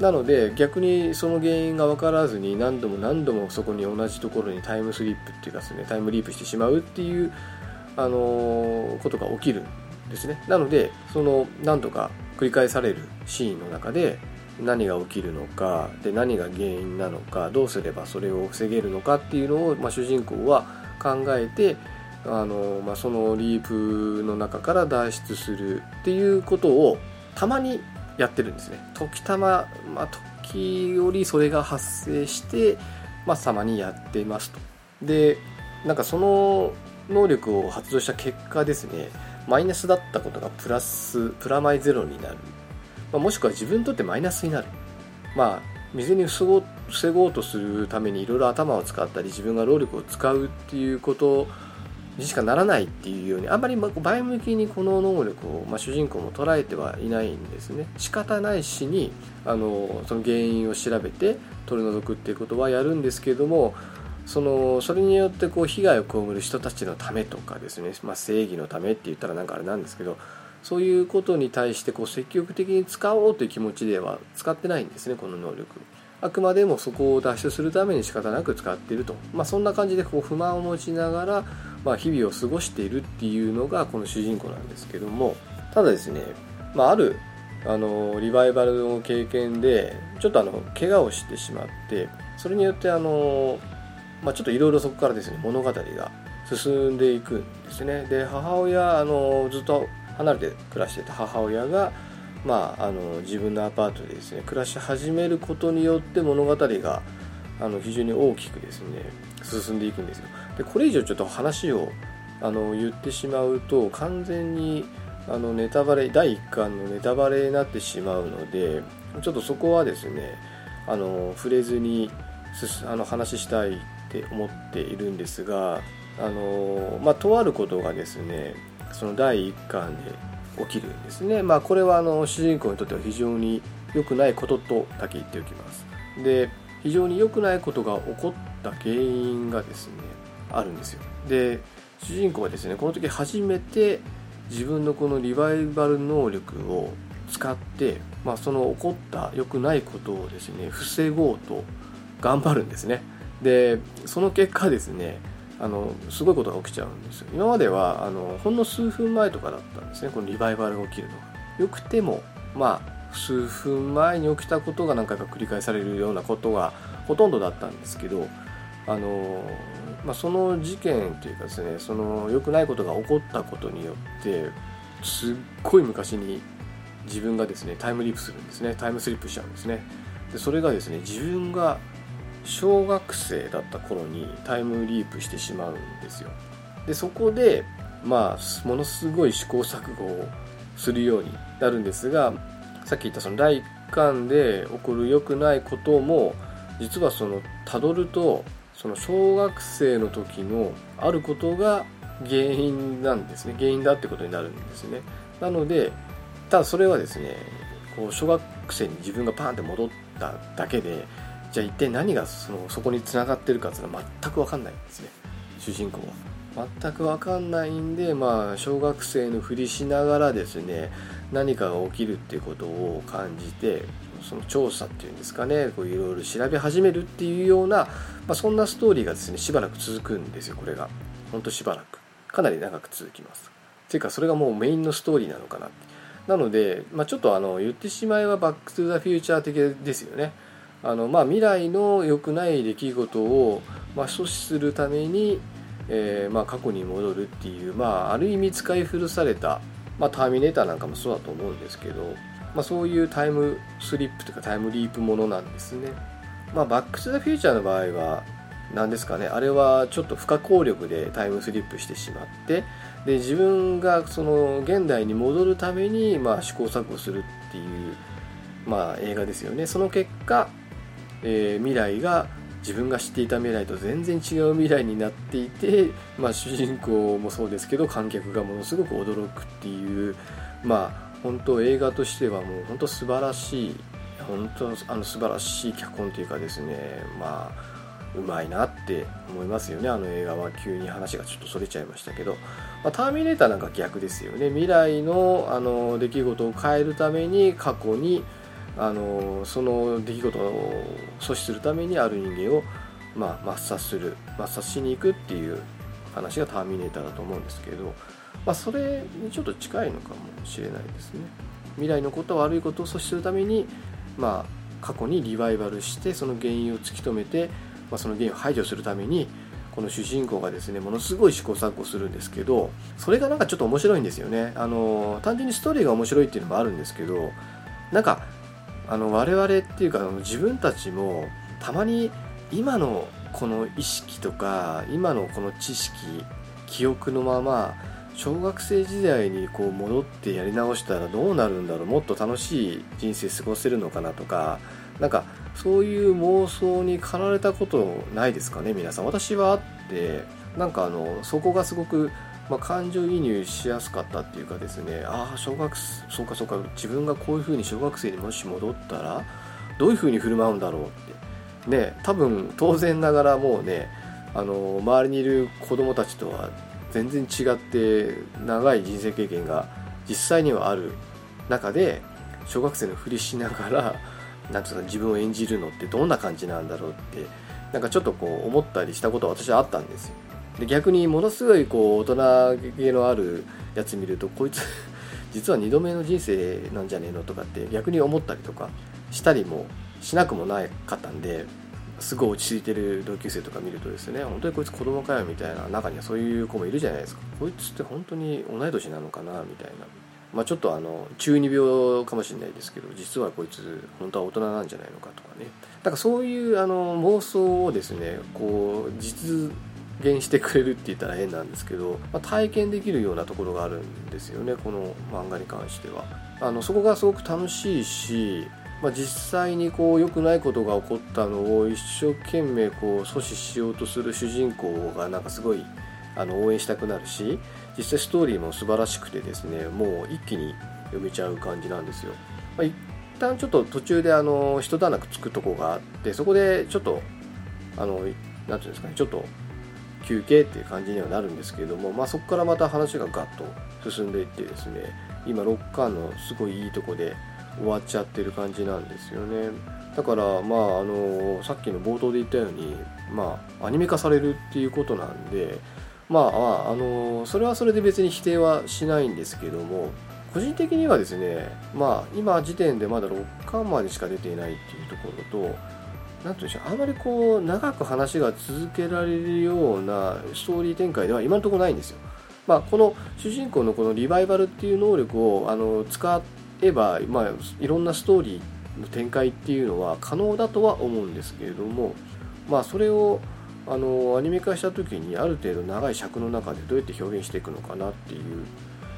なので逆にその原因が分からずに何度も何度もそこに同じところにタイムスリップっていうかですねタイムリープしてしまうっていう、あのー、ことが起きるんですね。なのでその何度か繰り返されるシーンの中で何が起きるのかで何が原因なのかどうすればそれを防げるのかっていうのを、まあ、主人公は考えてあの、まあ、そのリープの中から脱出するっていうことをたまにやってるんですね。時たま、まあ、時折それが発生して、まあ、たまにやってますと。でなんかその能力を発動した結果ですねマイナスだったことがプラスプラマイゼロになる、まあ、もしくは自分にとってマイナスになる。まあ未然に防ごう防ごうとするためにいろいろ頭を使ったり自分が労力を使うっていうことにしかならないっていうようにあんまり前向きにこの能力を、まあ、主人公も捉えてはいないんですね。仕方ないしにあのその原因を調べて取り除くっていうことはやるんですけれどもそのそれによってこう被害を被る人たちのためとかですね、まあ、正義のためって言ったらなんかあれなんですけどそういうことに対してこう積極的に使おうという気持ちでは使ってないんですねこの能力。あくまでもそこを脱出するために仕方なく使っていると、まあ、そんな感じでこう不満を持ちながら、まあ、日々を過ごしているっていうのがこの主人公なんですけども。ただですね、まあ、あるあのリバイバルの経験でちょっとあの怪我をしてしまってそれによってあの、まあ、ちょっといろいろそこからですね物語が進んでいくんですね。で母親あのずっと離れて暮らしていた母親が、まあ、あの自分のアパートでですね暮らし始めることによって物語があの非常に大きくですね進んでいくんですよ。でこれ以上ちょっと話をあの言ってしまうと完全にあのネタバレ第1巻のネタバレになってしまうのでちょっとそこはですねあの触れずにあの話したいって思っているんですがあの、まあ、とあることがですねその第1巻で起きるんですね。まあこれはあの主人公にとっては非常に良くないこととだけ言っておきます。で非常に良くないことが起こった原因がですねあるんですよで主人公はですねこの時初めて自分のこのリバイバル能力を使って、まあ、その起こった良くないことをですね防ごうと頑張るんですねでその結果ですねあのすごいことが起きちゃうんですよ。今まではあのほんの数分前とかだったんですね。このリバイバルが起きるのがよくてもまあ数分前に起きたことが何回か繰り返されるようなことがほとんどだったんですけどあの、まあ、その事件というかですねその良くないことが起こったことによってすっごい昔に自分がですねタイムリープするんですね。タイムスリップしちゃうんですね。でそれがですね自分が小学生だった頃にタイムリープしてしまうんですよ。でそこでまあものすごい試行錯誤をするようになるんですがさっき言ったその第1巻で起こる良くないことも実はそのたどるとその小学生の時のあることが原因なんですね。原因だってことになるんですね。なのでただそれはですねこう小学生に自分がパーンって戻っただけでじゃあ一体何がそのそこにつながってるかっていうのは全く分かんないんですね。主人公は。全く分かんないんでまあ小学生のふりしながらですね何かが起きるっていうことを感じてその調査っていうんですかねこういろいろ調べ始めるっていうような、まあ、そんなストーリーがですねしばらく続くんですよこれが。ほんとしばらく。かなり長く続きます。ていうかそれがもうメインのストーリーなのかななので、まあ、ちょっとあの言ってしまえばバック・トゥ・ザ・フューチャー的ですよね。あの、まあ、未来の良くない出来事を、まあ、阻止するために、えーまあ、過去に戻るっていう、まあ、ある意味使い古された、まあ、ターミネーターなんかもそうだと思うんですけど、まあ、そういうタイムスリップというかタイムリープものなんですね、まあ、バック・トゥ・ザ・フューチャーの場合は何ですかねあれはちょっと不可抗力でタイムスリップしてしまってで自分がその現代に戻るために、まあ、試行錯誤するっていう、まあ、映画ですよね。その結果、えー、未来が自分が知っていた未来と全然違う未来になっていて、まあ、主人公もそうですけど観客がものすごく驚くっていうまあ本当映画としてはもう本当素晴らしい本当あの素晴らしい脚本というかですねまあうまいなって思いますよね。あの映画は急に話がちょっとそれちゃいましたけど、まあ、ターミネーターなんか逆ですよね。未来のあの出来事を変えるために過去にあのその出来事を阻止するためにある人間を、まあ、抹殺する抹殺しに行くっていう話がターミネーターだと思うんですけど、まあ、それにちょっと近いのかもしれないですね。未来のこと悪いことを阻止するために、まあ、過去にリバイバルしてその原因を突き止めてまあ、その原因を排除するためにこの主人公がですねものすごい試行錯誤するんですけどそれがなんかちょっと面白いんですよね。あの単純にストーリーが面白いっていうのもあるんですけどなんかあの我々っていうか自分たちもたまに今のこの意識とか今のこの知識記憶のまま小学生時代にこう戻ってやり直したらどうなるんだろうもっと楽しい人生過ごせるのかなとかなんかそういう妄想に駆られたことないですかね皆さん。私はあってなんかあのそこがすごく、まあ、感情移入しやすかったっていうかですねああ小学そうかそうか自分がこういうふうに小学生にもし戻ったらどういうふうに振る舞うんだろうって。ね多分当然ながらもうねあの周りにいる子供たちとは全然違って長い人生経験が実際にはある中で小学生のふりしながら *laughs* なんていうか自分を演じるのってどんな感じなんだろうってなんかちょっとこう思ったりしたことは私はあったんですよ。で逆にものすごいこう大人気のあるやつ見るとこいつ *laughs* 実は2度目の人生なんじゃねえのとかって逆に思ったりとかしたりもしなくもなかったんですごい落ち着いてる同級生とか見るとですね本当にこいつ子供かよみたいな中にはそういう子もいるじゃないですか。こいつって本当に同い年なのかなみたいな。まあ、ちょっとあの中二病かもしれないですけど実はこいつ本当は大人なんじゃないのかとかね。だからそういうあの妄想をですねこう実現してくれるって言ったら変なんですけど、まあ、体験できるようなところがあるんですよねこの漫画に関しては。あのそこがすごく楽しいし、まあ、実際にこう良くないことが起こったのを一生懸命こう阻止しようとする主人公がなんかすごいあの応援したくなるし実際ストーリーも素晴らしくてですねもう一気に読めちゃう感じなんですよ、まあ、一旦ちょっと途中であの一段落つくとこがあってそこでちょっとあのなんていうんですかねちょっと休憩っていう感じにはなるんですけれども、まあ、そこからまた話がガッと進んでいってですね今6巻のすごいいいとこで終わっちゃってる感じなんですよね。だからまああのさっきの冒頭で言ったようにまあアニメ化されるっていうことなんでまああのそれはそれで別に否定はしないんですけども個人的にはですねまあ今時点でまだ6巻までしか出ていないっていうところと何て言うんでしょうあまりこう長く話が続けられるようなストーリー展開では今のところないんですよ。まあ、この主人公のこのリバイバルっていう能力をあの使えば、まあ、いろんなストーリーの展開っていうのは可能だとは思うんですけれども、まあ、それをあのアニメ化した時にある程度長い尺の中でどうやって表現していくのかなっていう、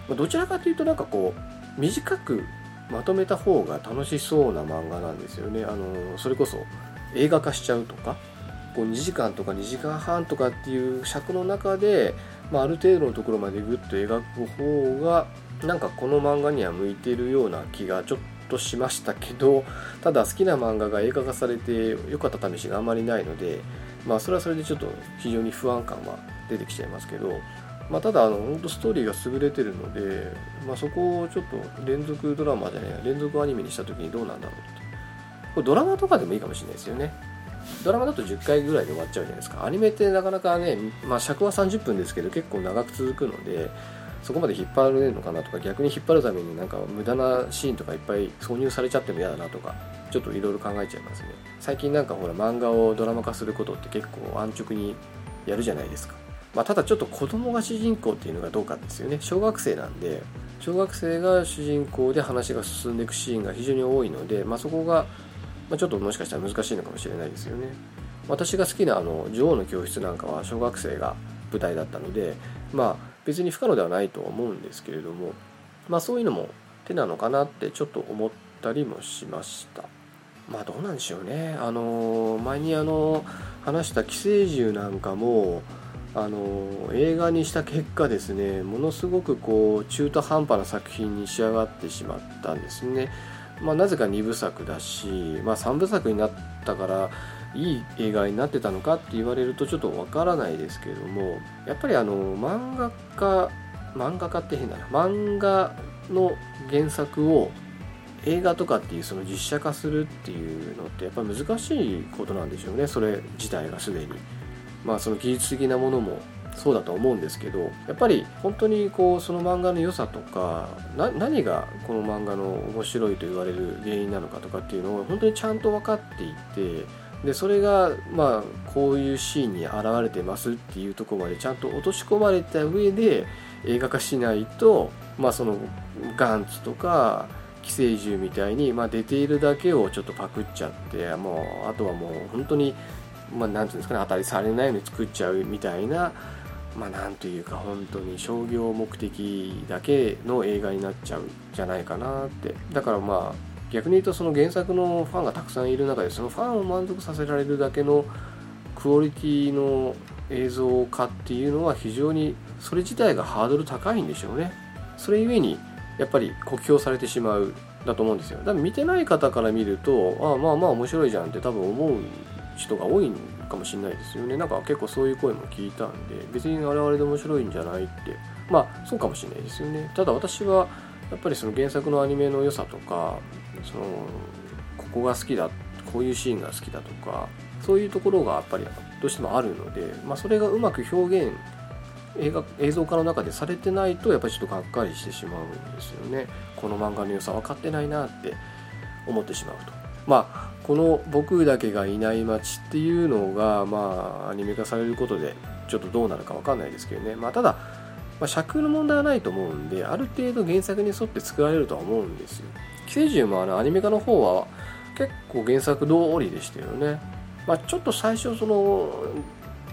まあ、どちらかというとなんかこう短くまとめた方が楽しそうな漫画なんですよね。あのそれこそ映画化しちゃうとかこう2時間とか2時間半とかっていう尺の中で、まあ、ある程度のところまでぐっと描く方がなんかこの漫画には向いてるような気がちょっとしましたけどただ好きな漫画が映画化されて良かった試しがあんまりないのでまあそれはそれでちょっと非常に不安感は出てきちゃいますけど、まあ、ただあの本当ストーリーが優れてるので、まあ、そこをちょっと連続ドラマじゃない連続アニメにした時にどうなんだろうってこれドラマとかでもいいかもしれないですよね。ドラマだと10回ぐらいで終わっちゃうじゃないですか。アニメってなかなかね、まあ、尺は30分ですけど結構長く続くのでそこまで引っ張れるのかなとか逆に引っ張るためになんか無駄なシーンとかいっぱい挿入されちゃっても嫌だなとかちょっといろいろ考えちゃいますね。最近なんかほら漫画をドラマ化することって結構安直にやるじゃないですか。まあ、ただちょっと子供が主人公っていうのがどうかですよね。小学生なんで小学生が主人公で話が進んでいくシーンが非常に多いので、まあ、そこがまあ、ちょっともしかしたら難しいのかもしれないですよね。私が好きなあの女王の教室なんかは小学生が舞台だったのでまあ別に不可能ではないと思うんですけれどもまあそういうのも手なのかなってちょっと思ったりもしました。まあどうなんでしょうね。あの前にあの話した寄生獣なんかもあの映画にした結果ですねものすごくこう中途半端な作品に仕上がってしまったんですね。まあ、なぜか2部作だし、まあ、3部作になったからいい映画になってたのかって言われるとちょっとわからないですけれどもやっぱりあの漫画家漫画家って変だな。漫画の原作を映画とかっていうその実写化するっていうのってやっぱり難しいことなんでしょうね。それ自体がすでに。まあその技術的なものもそうだと思うんですけどやっぱり本当にこうその漫画の良さとか何がこの漫画の面白いと言われる原因なのかとかっていうのを本当にちゃんと分かっていてでそれがまあこういうシーンに現れてますっていうとこまでちゃんと落とし込まれた上で映画化しないとまあそのガンツとか寄生獣みたいに、まあ、出ているだけをちょっとパクっちゃってもうあとはもう本当にまあ、なんていうんですかね当たりされないように作っちゃうみたいなまあ、なんというか本当に商業目的だけの映画になっちゃうんじゃないかなって。だからまあ逆に言うとその原作のファンがたくさんいる中でそのファンを満足させられるだけのクオリティの映像化っていうのは非常にそれ自体がハードル高いんでしょうね。それゆえにやっぱり酷評されてしまうだと思うんですよ。だから見てない方から見るとああまあまあ面白いじゃんって多分思う人が多いんかもしれないですよね。なんか結構そういう声も聞いたんで別に我々で面白いんじゃないって。まあそうかもしれないですよね。ただ私はやっぱりその原作のアニメの良さとかそのここが好きだこういうシーンが好きだとかそういうところがやっぱりどうしてもあるので、まあ、それがうまく表現映画映像化の中でされてないとやっぱりちょっとがっかりしてしまうんですよね。この漫画の良さ分かってないなって思ってしまうと。まあこの「僕だけがいない街」っていうのがまあアニメ化されることでちょっとどうなるか分かんないですけどね。まあただ、まあ、尺の問題はないと思うんである程度原作に沿って作られるとは思うんですよ。寄生獣もあのアニメ化の方は結構原作通りでしたよね。まあちょっと最初その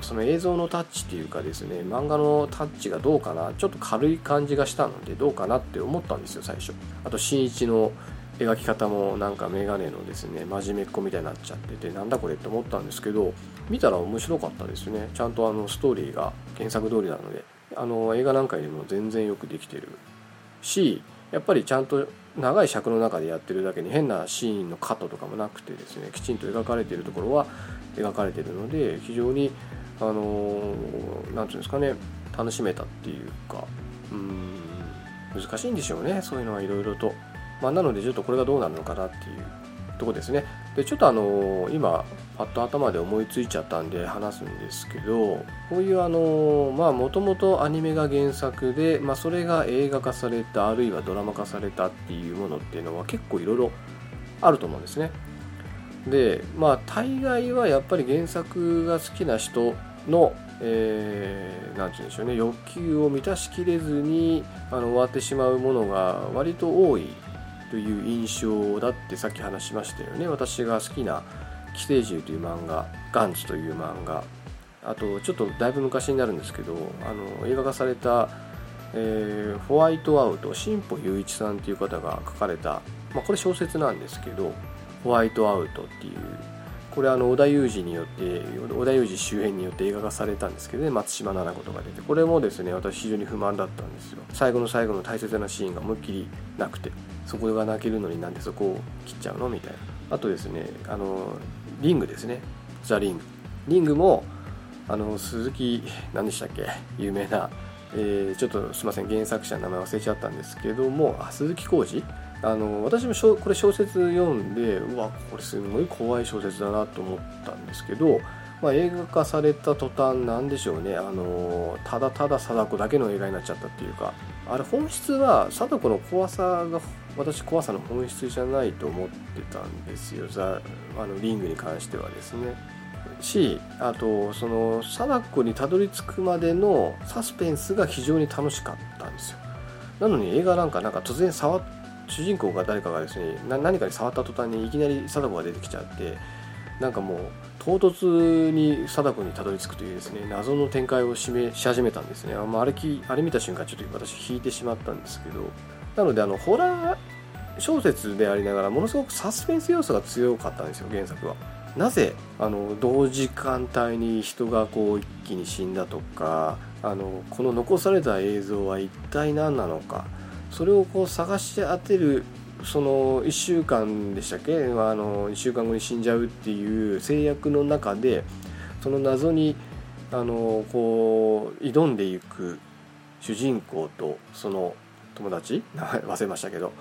その映像のタッチっていうかですね漫画のタッチがどうかなちょっと軽い感じがしたのでどうかなって思ったんですよ最初。あと新一の描き方もなんかメガネのですね真面目っ子みたいになっちゃっててなんだこれって思ったんですけど見たら面白かったですね。ちゃんとあのストーリーが原作通りなので。あの映画なんかよりも全然よくできてるしやっぱりちゃんと長い尺の中でやってるだけに変なシーンのカットとかもなくてですねきちんと描かれてるところは描かれてるので非常にあの何ていうんですかね楽しめたっていうかうん難しいんでしょうね。そういうのはいろいろと、まあ、なのでちょっとこれがどうなるのかなっていうとこですね。でちょっとあの今パッと頭で思いついちゃったんで話すんですけどこういうあのまあもともとアニメが原作で、まあ、それが映画化されたあるいはドラマ化されたっていうものっていうのは結構いろいろあると思うんですね。でまあ大概はやっぱり原作が好きな人のえー、て言うんでしょうね欲求を満たしきれずにあの終わってしまうものが割と多いという印象だってさっき話しましたよね。私が好きな「寄生獣」という漫画「ガンツ」という漫画。あとちょっとだいぶ昔になるんですけどあの映画化された、えー、ホワイトアウト新保雄一さんという方が書かれた、まあ、これ小説なんですけどホワイトアウトっていうこれあの織田裕二によって織田裕二周辺によって映画化されたんですけどね松島菜々子とか出て。これもですね私非常に不満だったんですよ。最後の最後の大切なシーンが思いっきりなくてそこが泣けるのになんでそこを切っちゃうのみたいな。あとですねあのリングですね。ザ・リング。リングもあの鈴木何でしたっけ？有名な、えー、ちょっとすいません原作者の名前忘れちゃったんですけども鈴木浩二あの私もこれ小説読んでうわこれすごい怖い小説だなと思ったんですけど、まあ、映画化された途端なんでしょうねあのただただ貞子だけの映画になっちゃったっていうかあれ本質は貞子の怖さが私怖さの本質じゃないと思ってたんですよザあのリングに関してはですね。しあとその貞子にたどり着くまでのサスペンスが非常に楽しかったんですよなのに映画なんかなんか突然触って主人公が誰かがですね何かに触った途端にいきなり貞子が出てきちゃってなんかもう唐突に貞子にたどり着くというですね謎の展開をしめし始めたんですねあ,、まあ、あれきあれ見た瞬間ちょっと私引いてしまったんですけどなのであのホラー小説でありながらものすごくサスペンス要素が強かったんですよ原作は。なぜあの同時間帯に人がこう一気に死んだとかあのこの残された映像は一体何なのかそれをこう探し当てるその1週間でしたっけ、あ、の1週間後に死んじゃうっていう制約の中でその謎にあのこう挑んでいく主人公とその友達？名 *laughs* 前忘れましたけど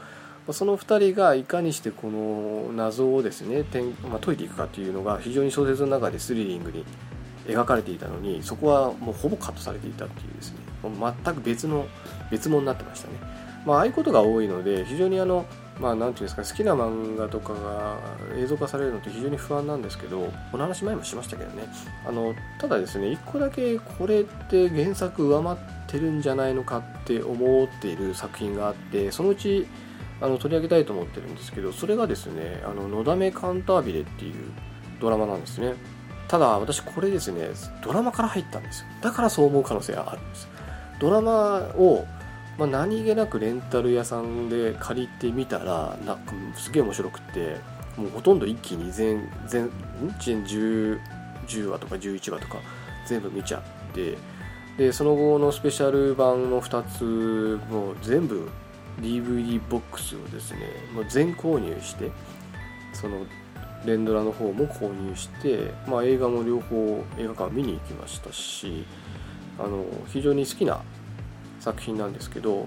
その2人がいかにしてこの謎をですねまあ、解いていくかっていうのが非常に小説の中でスリリングに描かれていたのにそこはもうほぼカットされていたっていうですね全く別の別物になってましたね。まあ、あいうことが多いので非常にあのまあ、なんていうんですか好きな漫画とかが映像化されるのって非常に不安なんですけどこの話前もしましたけどね。あのただですね一個だけこれって原作上回ってるんじゃないのかって思っている作品があってそのうちあの取り上げたいと思ってるんですけどそれがですね「あののだめカンタービレ」っていうドラマなんですね。ただ私これですねドラマから入ったんですよ。だからそう思う可能性があるんですドラマをまあ、何気なくレンタル屋さんで借りてみたらなんかすげえ面白くってもうほとんど一気に全全全 10, 10話とか11話とか全部見ちゃってでその後のスペシャル版の2つも全部 DVD ボックスをですねもう全購入してその連ドラの方も購入して、まあ、映画も両方映画館見に行きましたしあの非常に好きな作品なんですけど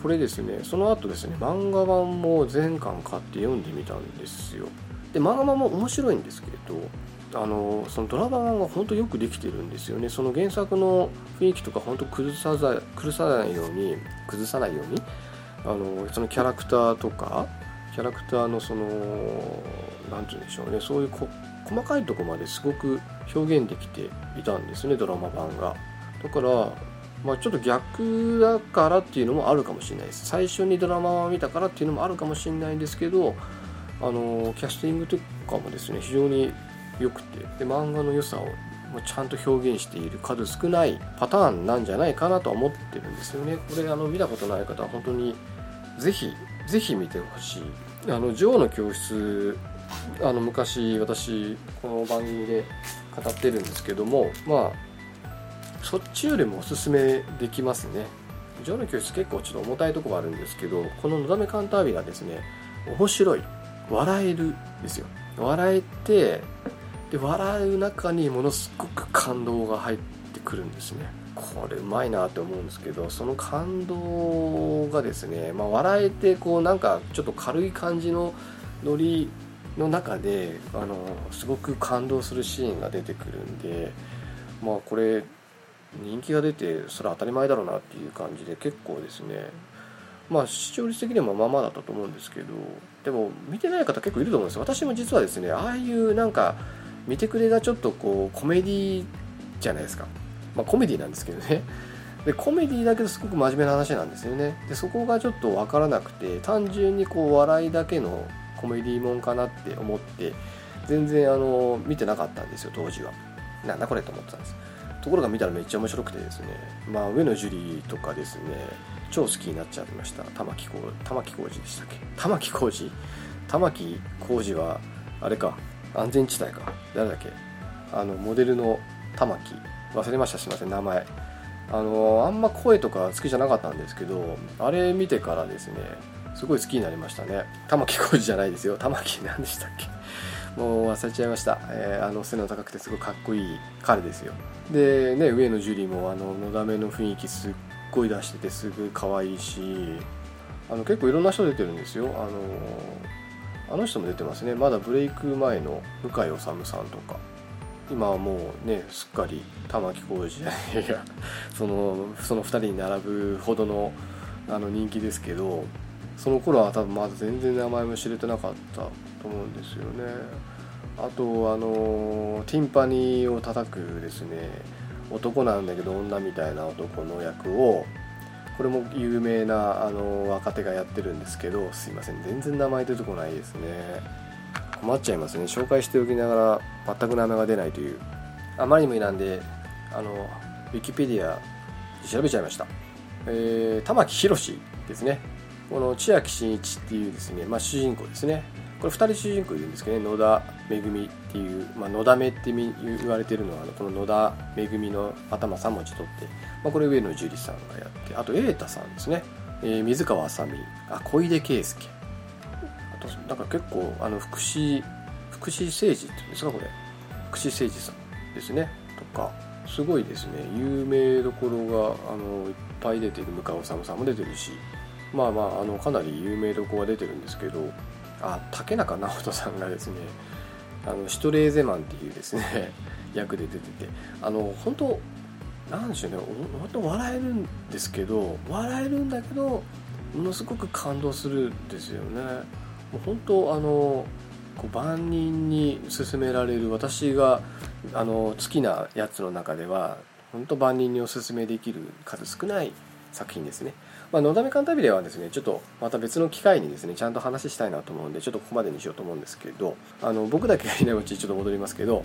これですねその後ですね漫画版も全巻買って読んでみたんですよ。で漫画版も面白いんですけれどあのそのドラマ版が本当よくできてるんですよね。その原作の雰囲気とか本当崩さ崩さないように崩さないようにあのそのキャラクターとかキャラクターのその何て言うんでしょうねそういう細かいとこまですごく表現できていたんですねドラマ版が。だからまあ、ちょっと逆だからっていうのもあるかもしれないです。最初にドラマを見たからっていうのもあるかもしれないんですけどあのキャスティングとかもですね非常に良くて。で漫画の良さをちゃんと表現している数少ないパターンなんじゃないかなとは思ってるんですよね。これあの見たことない方は本当にぜひぜひ見てほしい。あの女王の教室あの昔私この番組で語ってるんですけどもまあそっちよりもおすすめできますね。ジョの教室結構ちょっと重たいところあるんですけどこののだめカンタービがですね面白い。笑えるですよ。笑えてで笑う中にものすごく感動が入ってくるんですね。これうまいなって思うんですけどその感動がですね、まあ、笑えてこうなんかちょっと軽い感じのノリの中であのすごく感動するシーンが出てくるんでまあこれ人気が出てそれは当たり前だろうなっていう感じで結構ですね。まあ視聴率的にもまあまあだったと思うんですけどでも見てない方結構いると思うんです私も実はですねああいうなんか見てくれがちょっとこうコメディじゃないですか。まあコメディなんですけどね。*laughs* でコメディだけどすごく真面目な話なんですよね。でそこがちょっと分からなくて単純にこう笑いだけのコメディもんかなって思って全然あの見てなかったんですよ当時は。なんだこれと思ってたんです。ところが見たらめっちゃ面白くてですね。まあ上野樹里とかですね。超好きになっちゃいました。玉置浩二。でしたっけ？玉置浩二。玉置浩二はあれか。安全地帯か。誰だっけ？あのモデルの玉木忘れました。すいません。名前。あのあんま声とか好きじゃなかったんですけどあれ見てからですねすごい好きになりましたね。玉置浩二じゃないですよ。玉木何でしたっけ？もう忘れちゃいました、えー、あの背の高くてすごいかっこいい彼ですよ。でね上野樹里もあののだめの雰囲気すっごい出しててすごい可愛いしあの結構いろんな人出てるんですよ。あのあの人も出てますね。まだブレイク前の向井理さんとか。今はもうねすっかり玉置浩二じゃないや。*laughs* そのその2人に並ぶほどのあの人気ですけど。その頃は多分まだ全然名前も知れてなかったと思うんですよね。あとあのティンパニーを叩くですね。男なんだけど女みたいな男の役をこれも有名なあの若手がやってるんですけどすいません。全然名前出てこないですね。困っちゃいますね。紹介しておきながら全く名前が出ないという。あまりにもいなんであのウィキペディア調べちゃいました、えー、玉木宏ですね。この千秋真一っていうですね、まあ、主人公ですね。これ2人主人公いるんですけどね。野田めぐみっていう、まあ、野田めって言われてるのはこの野田めぐみの頭3文字取って、まあ、これ上野樹里さんがやってあと瑛太さんですね、えー、水川あさみあ小出圭介。あとなんか結構あの福祉福祉誠治っていうんですかこれ。福祉誠治さんですね。とかすごいですね。有名どころがあのいっぱい出てる。向川治さんも出てるし。まあまああのかなり有名どこが出てるんですけどあ竹中直人さんがですねあのシュトレーゼマンっていうですね *laughs* 役で出ててあの本当なんでしょうね本当笑えるんですけど笑えるんだけどものすごく感動するんですよね。もう本当あの万人に勧められる私があの好きなやつの中では本当万人におすすめできる数少ない作品ですね。まあ、のだめカンタビレはですねちょっとまた別の機会にですねちゃんと話したいなと思うんでちょっとここまでにしようと思うんですけどあの僕だけがいないうちにちょっと戻りますけど、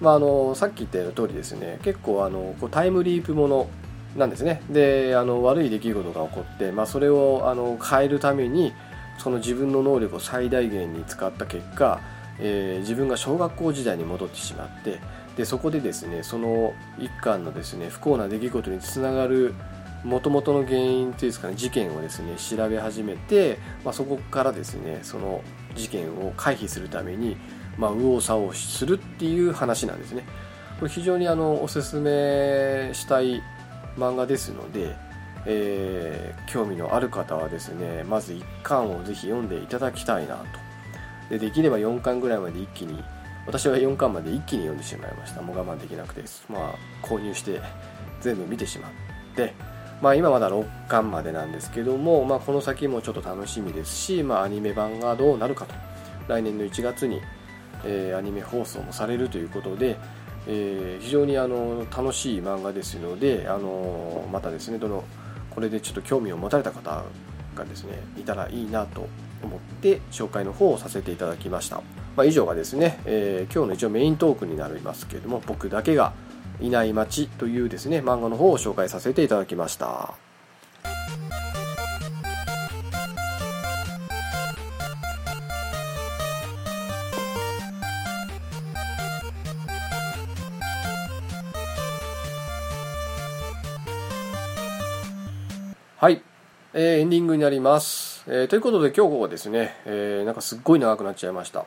まあ、あのさっき言ったような通りですね結構あのこうタイムリープものなんですね。であの悪い出来事が起こって、まあ、それをあの変えるためにその自分の能力を最大限に使った結果、えー、自分が小学校時代に戻ってしまってでそこでですねその一家のですね不幸な出来事につながるもともとの原因というですかね事件をですね調べ始めて、まあ、そこからですねその事件を回避するために、まあ、右往左往するっていう話なんですね。これ非常にあのおすすめしたい漫画ですので、えー、興味のある方はですねまず1巻をぜひ読んでいただきたいなと。でできれば4巻ぐらいまで一気に私は4巻まで一気に読んでしまいました。もう我慢できなくてまあ購入して全部見てしまってまあ、今まだ6巻までなんですけども、まあ、この先もちょっと楽しみですし、まあ、アニメ版がどうなるかと。来年の1月に、えー、アニメ放送もされるということで、えー、非常にあの楽しい漫画ですのであのまたですねどのこれでちょっと興味を持たれた方がですねいたらいいなと思って紹介の方をさせていただきました、まあ、以上がですね、えー、今日の一応メイントークになりますけれども僕だけがいない街というですね、漫画の方を紹介させていただきました。はい、えー、エンディングになります。えー、ということで今日はですね、えー、なんかすっごい長くなっちゃいました。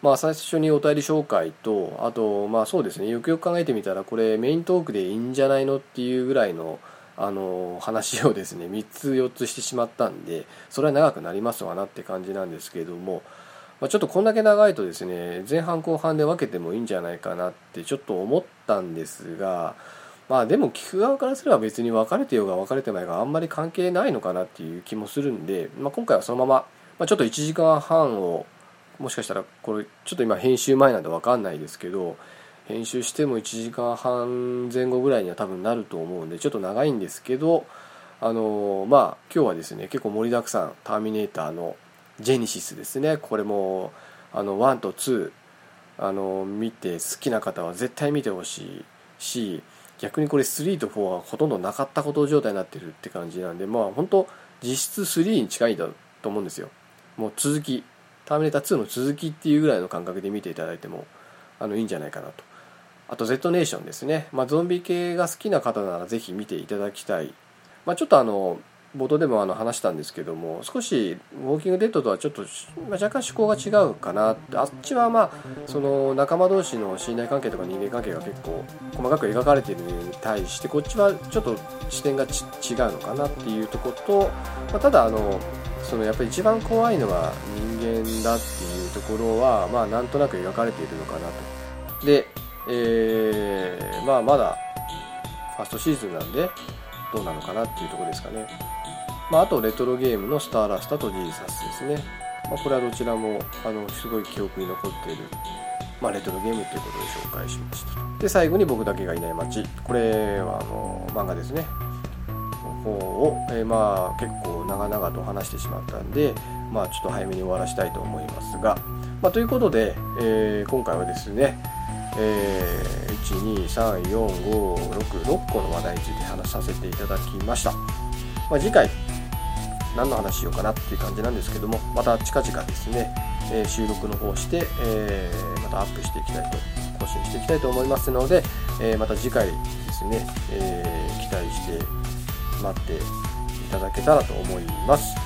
まあ、最初にお便り紹介とあとまあそうですね。よくよく考えてみたらこれメイントークでいいんじゃないのっていうぐらいのあの話をですね *laughs* 3つ4つしてしまったんでそれは長くなりますわなって感じなんですけども、まあ、ちょっとこんだけ長いとですね前半後半で分けてもいいんじゃないかなってちょっと思ったんですがまあでも聞く側からすれば別に分かれてようが分かれてないがあんまり関係ないのかなっていう気もするんで、まあ、今回はそのまま、まあ、ちょっと1時間半をもしかしたらこれちょっと今編集前なんで分かんないですけど編集しても1時間半前後ぐらいには多分なると思うんでちょっと長いんですけどあのまあ今日はですね結構盛りだくさんターミネーターのジェニシスですね。これもあの1と2あの見て好きな方は絶対見てほしいし逆にこれ3と4はほとんどなかったこと状態になってるって感じなんでまあ本当実質3に近いんだと思うんですよ。もう続きターミネーター2の続きっていうぐらいの感覚で見ていただいてもあのいいんじゃないかなと。あと Z ネーションですね、まあ、ゾンビ系が好きな方ならぜひ見ていただきたい、まあ、ちょっとあの冒頭でもあの話したんですけども少しウォーキングデッドとはちょっと、まあ、若干趣向が違うかなあっちはまあその仲間同士の信頼関係とか人間関係が結構細かく描かれているのに対してこっちはちょっと視点が違うのかなっていうとこと、まあ、ただあのそのやっぱり一番怖いのは人間だっていうところはまあなんとなく描かれているのかなとでえー、まあまだファーストシーズンなんでどうなのかなっていうとこですかね。まあ、あとレトロゲームのスターラスタとジーザスですね。まあ、これはどちらもあのすごい記憶に残っている、まあ、レトロゲームということで紹介しました。で、最後に僕だけがいない街。これはあの漫画ですね。方を、えー、まあ結構長々と話してしまったんで、まあちょっと早めに終わらしたいと思いますが、まあ、ということで、えー、今回はですね、えー、1234566個の話題について話させていただきました、まあ、次回何の話しようかなっていう感じなんですけどもまた近々ですね、えー、収録の方して、えー、またアップしていきたいと更新していきたいと思いますので、えー、また次回ですね、え期待して待っていただけたらと思います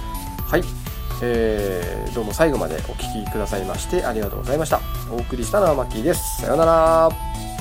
はいえー、どうも最後までお聴きくださいましてありがとうございました。お送りしたのはマッキーです。さようなら。